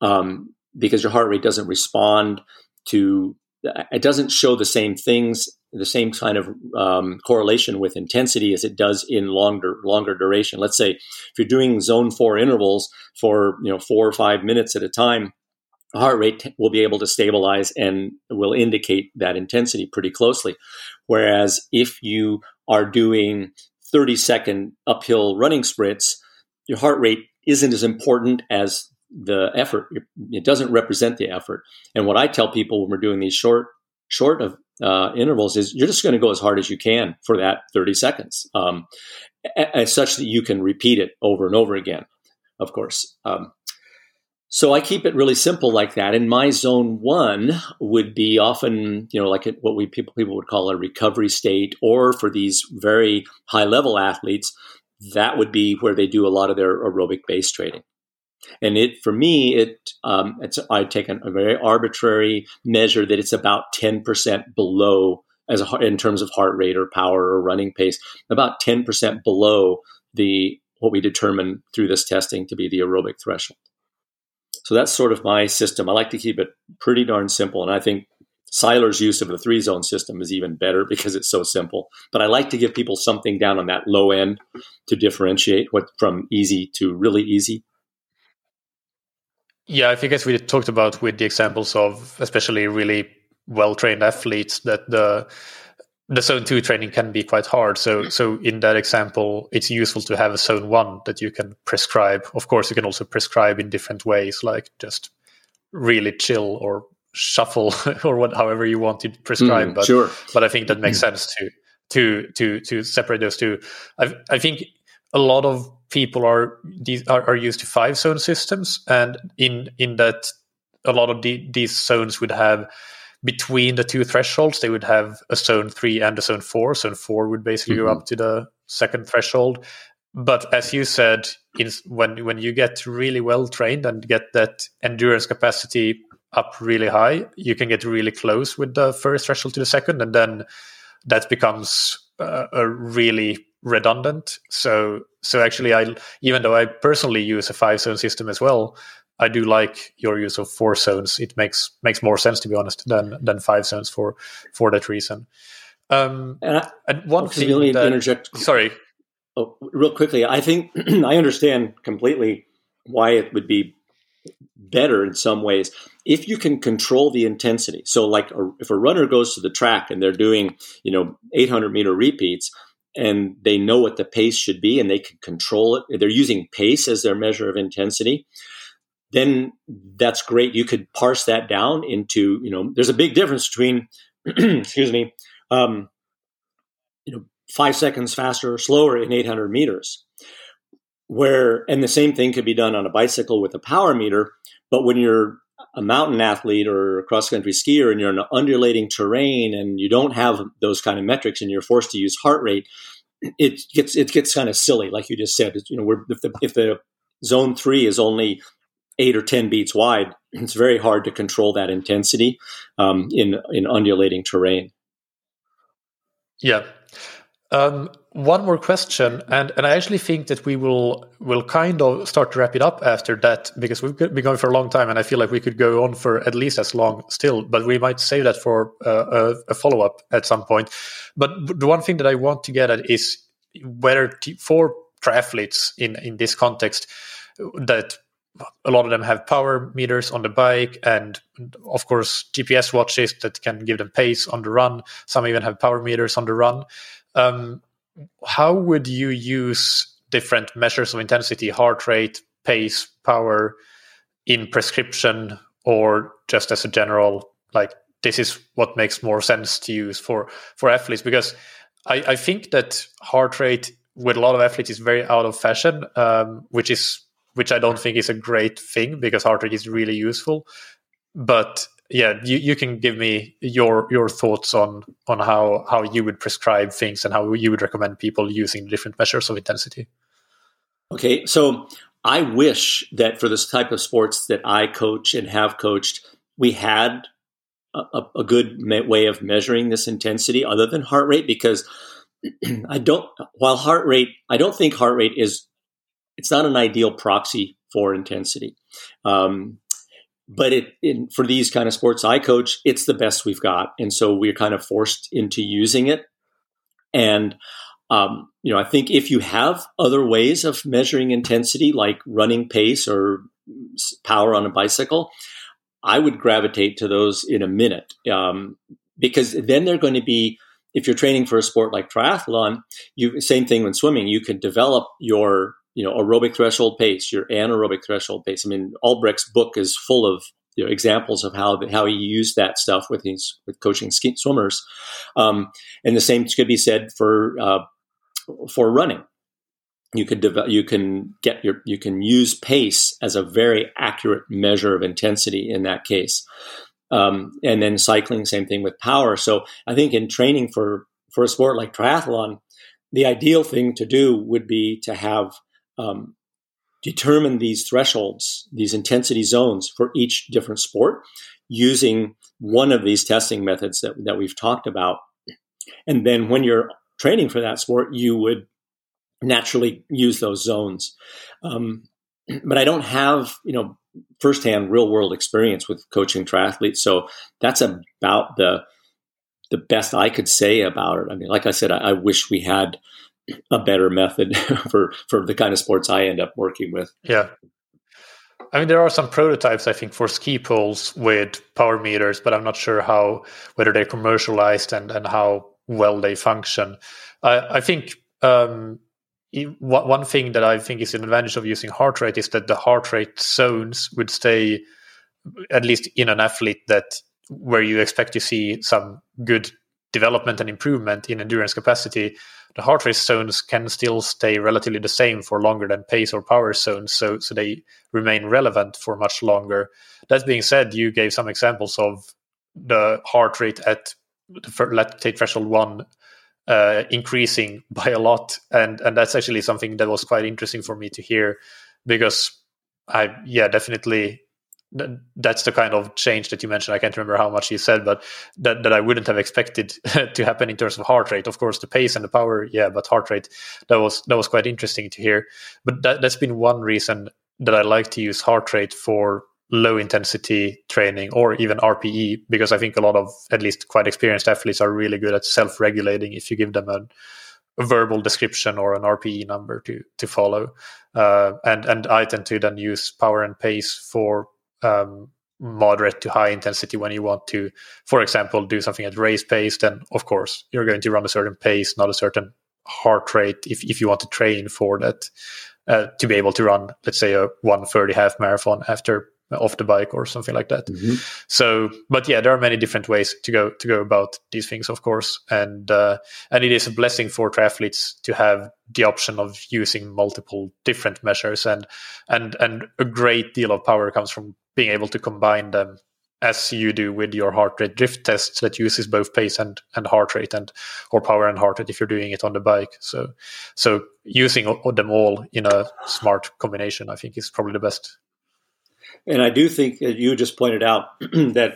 um, because your heart rate doesn't respond to it doesn't show the same things, the same kind of um, correlation with intensity as it does in longer longer duration. Let's say if you're doing zone four intervals for you know four or five minutes at a time, heart rate will be able to stabilize and will indicate that intensity pretty closely. Whereas if you are doing 30 second uphill running sprints, your heart rate isn't as important as the effort. It doesn't represent the effort. And what I tell people when we're doing these short, short of uh, intervals is you're just going to go as hard as you can for that 30 seconds, um, as such that you can repeat it over and over again. Of course. Um, so I keep it really simple like that. And my zone one would be often, you know, like what we people people would call a recovery state, or for these very high level athletes, that would be where they do a lot of their aerobic base training. And it, for me, it, um, it's, I take taken a very arbitrary measure that it's about 10% below as a, in terms of heart rate or power or running pace, about 10% below the, what we determine through this testing to be the aerobic threshold. So that's sort of my system. I like to keep it pretty darn simple. And I think Seiler's use of the three zone system is even better because it's so simple. But I like to give people something down on that low end to differentiate what from easy to really easy. Yeah, I think as we talked about with the examples of especially really well trained athletes that the the zone two training can be quite hard. So so in that example, it's useful to have a zone one that you can prescribe. Of course, you can also prescribe in different ways, like just really chill or shuffle <laughs> or what however you want to prescribe. Mm, but sure. but I think that makes mm. sense to to to to separate those two. I I think a lot of people are these are, are used to five zone systems, and in in that a lot of the, these zones would have between the two thresholds they would have a zone three and a zone four. Zone four would basically mm-hmm. go up to the second threshold. But as you said, in, when when you get really well trained and get that endurance capacity up really high, you can get really close with the first threshold to the second, and then that becomes uh, a really redundant. So so actually, I even though I personally use a five zone system as well, I do like your use of four zones. It makes makes more sense to be honest than than five zones for for that reason. Um, and, I, and one thing really that, interject. Sorry. Oh, real quickly, I think <clears throat> I understand completely why it would be better in some ways if you can control the intensity. So, like a, if a runner goes to the track and they're doing, you know, 800 meter repeats, and they know what the pace should be and they can control it. They're using pace as their measure of intensity. Then that's great. You could parse that down into, you know, there's a big difference between, <clears throat> excuse me, um, you know, five seconds faster or slower in 800 meters. Where, and the same thing could be done on a bicycle with a power meter. But when you're a mountain athlete or a cross country skier and you're in an undulating terrain and you don't have those kind of metrics and you're forced to use heart rate, it gets it gets kind of silly, like you just said. you know, if the if the zone three is only eight or ten beats wide, it's very hard to control that intensity um, in in undulating terrain. Yeah, Um, one more question, and, and I actually think that we will will kind of start to wrap it up after that because we've been going for a long time, and I feel like we could go on for at least as long still. But we might save that for uh, a, a follow up at some point. But the one thing that I want to get at is whether t- for triathletes in in this context that a lot of them have power meters on the bike and of course gps watches that can give them pace on the run some even have power meters on the run um, how would you use different measures of intensity heart rate pace power in prescription or just as a general like this is what makes more sense to use for for athletes because i, I think that heart rate with a lot of athletes is very out of fashion um, which is which I don't think is a great thing because heart rate is really useful. But yeah, you, you can give me your your thoughts on on how how you would prescribe things and how you would recommend people using different measures of intensity. Okay, so I wish that for this type of sports that I coach and have coached, we had a, a good way of measuring this intensity other than heart rate because <clears throat> I don't. While heart rate, I don't think heart rate is it's not an ideal proxy for intensity. Um, but it in, for these kind of sports I coach, it's the best we've got, and so we're kind of forced into using it. And um, you know, I think if you have other ways of measuring intensity, like running pace or power on a bicycle, I would gravitate to those in a minute um, because then they're going to be. If you're training for a sport like triathlon, you same thing when swimming. You can develop your you know aerobic threshold pace, your anaerobic threshold pace. I mean, Olbrecht's book is full of you know, examples of how how he used that stuff with his with coaching ski, swimmers, um, and the same could be said for uh, for running. You could develop, you can get your you can use pace as a very accurate measure of intensity in that case, um, and then cycling, same thing with power. So I think in training for for a sport like triathlon, the ideal thing to do would be to have um, determine these thresholds, these intensity zones for each different sport using one of these testing methods that, that we've talked about. And then when you're training for that sport, you would naturally use those zones. Um, <clears throat> but I don't have, you know, firsthand real world experience with coaching triathletes. So that's about the the best I could say about it. I mean, like I said, I, I wish we had a better method <laughs> for for the kind of sports I end up working with. Yeah. I mean, there are some prototypes, I think, for ski poles with power meters, but I'm not sure how whether they're commercialized and and how well they function. I, I think um, one thing that I think is an advantage of using heart rate is that the heart rate zones would stay, at least in an athlete that where you expect to see some good development and improvement in endurance capacity, the heart rate zones can still stay relatively the same for longer than pace or power zones, so so they remain relevant for much longer. That being said, you gave some examples of the heart rate at let's take threshold one uh, increasing <laughs> by a lot, and and that's actually something that was quite interesting for me to hear because I yeah definitely that's the kind of change that you mentioned. I can't remember how much you said, but that, that I wouldn't have expected <laughs> to happen in terms of heart rate. Of course, the pace and the power, yeah, but heart rate that was that was quite interesting to hear. But that, that's been one reason that I like to use heart rate for low intensity training or even RPE because I think a lot of at least quite experienced athletes are really good at self regulating if you give them a, verbal description or an RPE number to to follow. Uh, and and I tend to then use power and pace for um, moderate to high intensity when you want to, for example, do something at race pace, then of course you're going to run a certain pace, not a certain heart rate if, if you want to train for that uh, to be able to run, let's say, a 130 half marathon after off the bike or something like that. Mm-hmm. So, but yeah, there are many different ways to go to go about these things, of course, and uh, and it is a blessing for triathletes to have the option of using multiple different measures, and and and a great deal of power comes from being able to combine them as you do with your heart rate drift tests that uses both pace and, and heart rate and or power and heart rate if you're doing it on the bike so so using them all in a smart combination i think is probably the best and i do think that you just pointed out <clears throat> that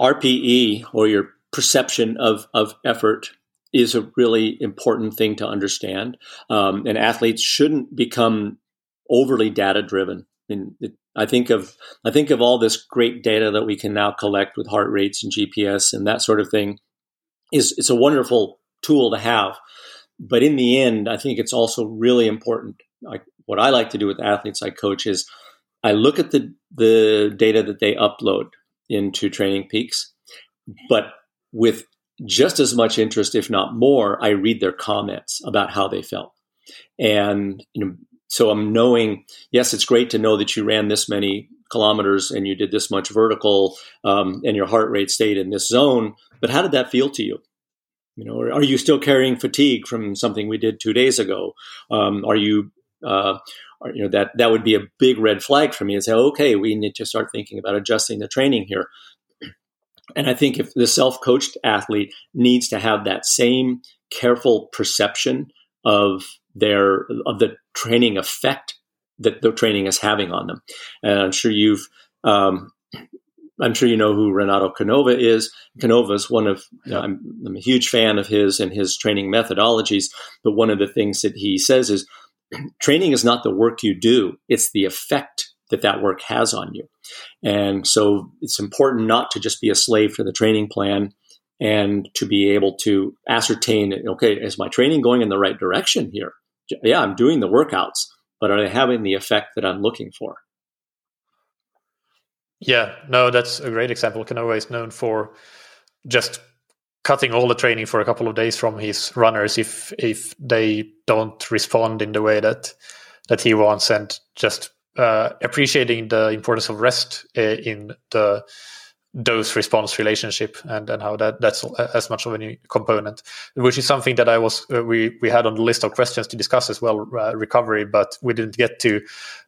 rpe or your perception of of effort is a really important thing to understand. Um, and athletes shouldn't become overly data driven. I mean, it, I think of I think of all this great data that we can now collect with heart rates and GPS and that sort of thing. Is it's a wonderful tool to have, but in the end, I think it's also really important. Like what I like to do with athletes I coach is I look at the the data that they upload into Training Peaks, but with just as much interest, if not more, I read their comments about how they felt. And you know, so I'm knowing, yes, it's great to know that you ran this many kilometers and you did this much vertical um, and your heart rate stayed in this zone, but how did that feel to you? You know, are you still carrying fatigue from something we did two days ago? Um, are you, uh, are, you know, that that would be a big red flag for me and say, okay, we need to start thinking about adjusting the training here. And I think if the self-coached athlete needs to have that same careful perception of their of the training effect that the training is having on them. And I'm sure you've um, I'm sure you know who Renato Canova is. Canova is one of, know, I'm, I'm, a huge fan of his and his training methodologies. But one of the things that he says is <clears throat> training is not the work you do, it's the effect that that work has on you. And so it's important not to just be a slave to the training plan and to be able to ascertain, okay, is my training going in the right direction here? Yeah, I'm doing the workouts, but are they having the effect that I'm looking for? Yeah, no, that's a great example. Canova is known for just cutting all the training for a couple of days from his runners if if they don't respond in the way that that he wants, and just uh, appreciating the importance of rest uh, in the dose response relationship and, and how that that's as much of a new component which is something that i was uh, we we had on the list of questions to discuss as well uh, recovery but we didn't get to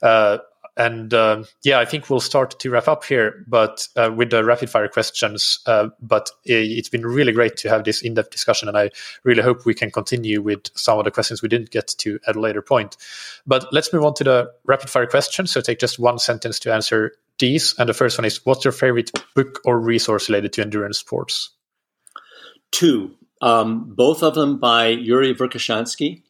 uh, and uh, yeah, I think we'll start to wrap up here, but uh, with the rapid fire questions. Uh, but it's been really great to have this in depth discussion, and I really hope we can continue with some of the questions we didn't get to at a later point. But let's move on to the rapid fire questions. So take just one sentence to answer these. And the first one is What's your favorite book or resource related to endurance sports? Two, um, both of them by Yuri Verkhoshansky.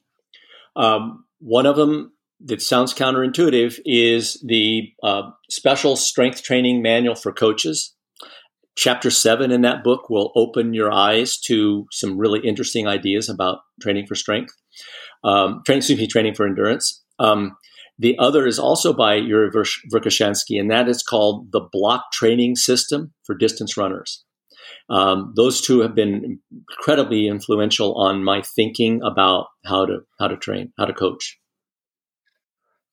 Um, one of them that sounds counterintuitive is the uh, special strength training manual for coaches. Chapter seven in that book will open your eyes to some really interesting ideas about training for strength, um, training, excuse me, training for endurance. Um, the other is also by Yuri Verkhoshansky, and that is called the Block Training System for Distance Runners. Um, those two have been incredibly influential on my thinking about how to how to train, how to coach.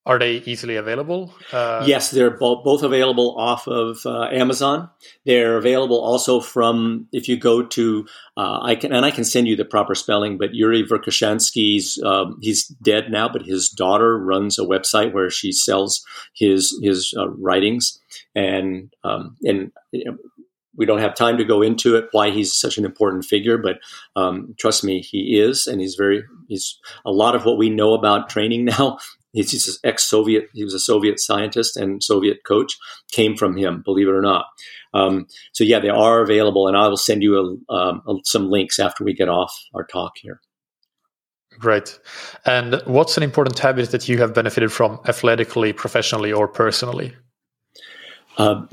Are they easily available? Uh, yes, they're bo- both available off of uh, Amazon. They're available also from if you go to uh, I can and I can send you the proper spelling. But Yuri Verkhoshansky's um, he's dead now, but his daughter runs a website where she sells his his uh, writings and um, and. You know, we don't have time to go into it why he's such an important figure but um, trust me he is and he's very he's a lot of what we know about training <laughs> now he's, ex-Soviet. He was a Soviet scientist and Soviet coach. Came from him, believe it or not. Um, so yeah, they are available, and I will send you a, um, a, some links after we get off our talk here. Great. And what's an important habit that you have benefited from athletically, professionally, or personally? Uh,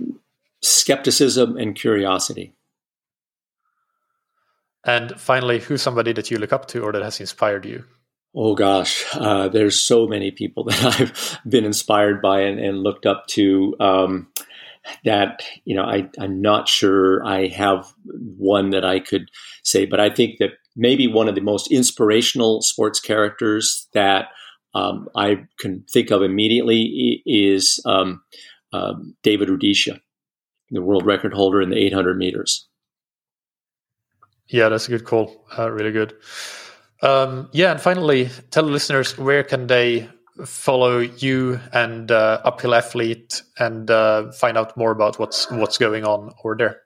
skepticism and curiosity. And finally, who's somebody that you look up to or that has inspired you? Oh gosh, uh, there's so many people <laughs> that I've been inspired by and, and looked up to. Um, that you know, I, I'm not sure I have one that I could say, but I think that maybe one of the most inspirational sports characters that um, I can think of immediately is um, uh, David Rudisha, the world record holder in the 800 meters. Yeah, that's a good call. Uh, really good. Um, yeah, and finally, tell the listeners where can they follow you and uh, Uphill Athlete and uh, find out more about what's what's going on over there.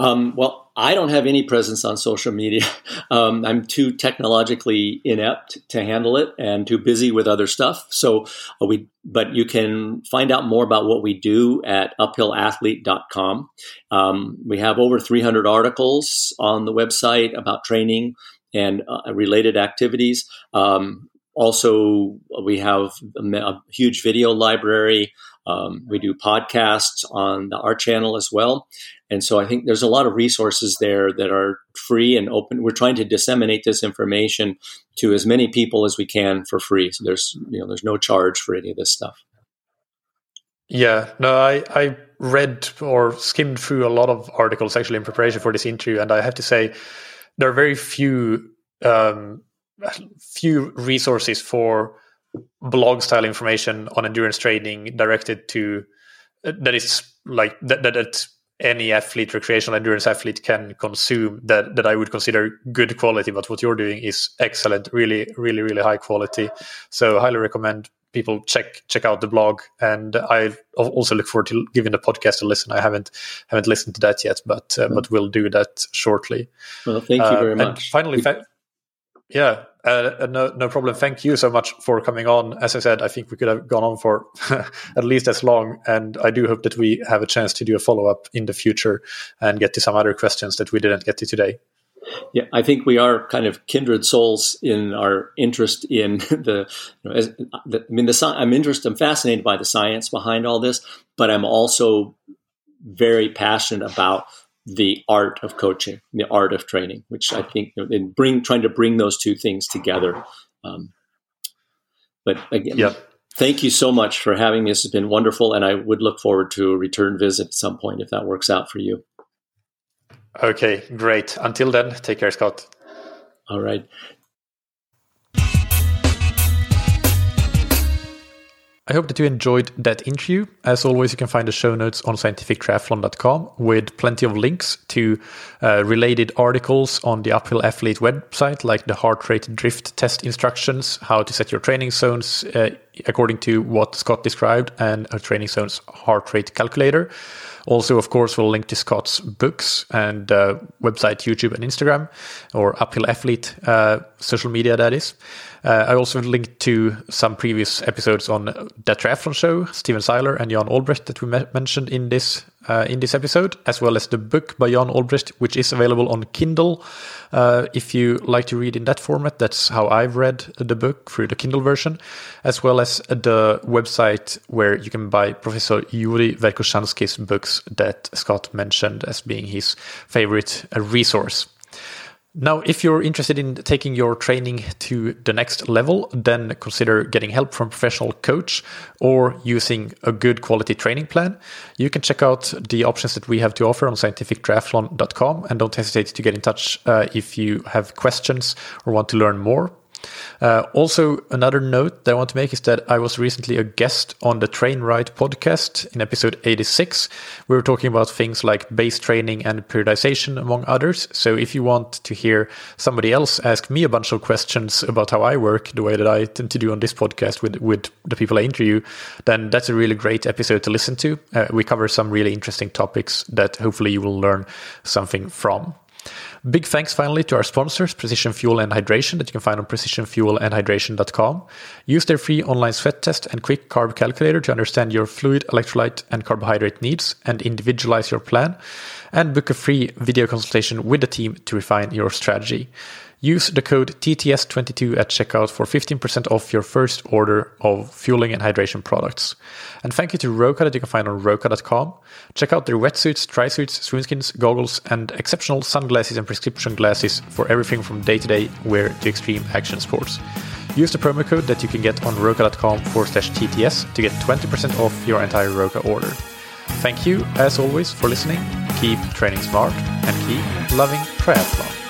Um, well, I don't have any presence on social media. <laughs> Um, I'm too technologically inept to handle it and too busy with other stuff. So uh, we, but you can find out more about what we do at uphillathlete.com. Um, we have over 300 articles on the website about training and uh, related activities. Um, also, we have a, a huge video library. Um, we do podcasts on the, our channel as well. And so I think there's a lot of resources there that are free and open. We're trying to disseminate this information to as many people as we can for free. So there's you know there's no charge for any of this stuff. Yeah, no, I I read or skimmed through a lot of articles actually in preparation for this interview, and I have to say there are very few um, few resources for blog style information on endurance training directed to that is like that, that, that any athlete, recreational endurance athlete, can consume that that I would consider good quality. But what you're doing is excellent, really, really, really high quality. So highly recommend people check check out the blog. And I also look forward to giving the podcast a listen. I haven't haven't listened to that yet, but uh, mm-hmm. but we'll do that shortly. Well, thank you very uh, much. finally, fa- yeah, uh, uh, no, no problem. Thank you so much for coming on. As I said, I think we could have gone on for <laughs> at least as long, and I do hope that we have a chance to do a follow up in the future and get to some other questions that we didn't get to today. Yeah, I think we are kind of kindred souls in our interest in <laughs> the. You know, as, the I mean, the I'm interested. I'm fascinated by the science behind all this, but I'm also very passionate about the art of coaching, the art of training, which I think you know, in bring trying to bring those two things together. Um, but again, yep. thank you so much for having me. This has been wonderful, and I would look forward to a return visit at some point if that works out for you. Okay, great. Until then, take care, Scott. All right. I hope that you enjoyed that interview. As always, you can find the show notes on scientifictriathlon.com with plenty of links to uh, related articles on the Uphill Athlete website, like the heart rate drift test instructions, how to set your training zones uh, according to what Scott described, and a training zones heart rate calculator. Also, of course, we'll link to Scott's books and uh, website, YouTube, and Instagram, or Uphill Athlete uh, social media, that is. Uh, I also linked to some previous episodes on the Triathlon Show, Stephen Seiler and Jan Olbrecht that we me- mentioned in this uh, in this episode, as well as the book by Jan Olbrecht, which is available on Kindle. Uh, if you like to read in that format, that's how I've read the book through the Kindle version, as well as the website where you can buy Professor Yuri Verkhoshansky's books that Scott mentioned as being his favorite uh, resource. Now, if you're interested in taking your training to the next level, then consider getting help from a professional coach or using a good quality training plan. You can check out the options that we have to offer on scientifictriathlon.com and don't hesitate to get in touch uh, if you have questions or want to learn more. Uh, also, another note that I want to make is that I was recently a guest on the Train Right podcast in episode 86. We were talking about things like base training and periodization, among others. So, if you want to hear somebody else ask me a bunch of questions about how I work, the way that I tend to do on this podcast with, with the people I interview, then that's a really great episode to listen to. Uh, we cover some really interesting topics that hopefully you will learn something from. Big thanks finally to our sponsors, Precision Fuel and Hydration, that you can find on precisionfuelandhydration.com. Use their free online sweat test and quick carb calculator to understand your fluid, electrolyte, and carbohydrate needs and individualize your plan. And book a free video consultation with the team to refine your strategy. Use the code TTS22 at checkout for 15% off your first order of fueling and hydration products. And thank you to Roka that you can find on roka.com. Check out their wetsuits, tri suits, swimskins, goggles, and exceptional sunglasses and prescription glasses for everything from day to day wear to extreme action sports. Use the promo code that you can get on roka.com forward slash TTS to get 20% off your entire Roka order. Thank you, as always, for listening. Keep training smart and keep loving triathlon.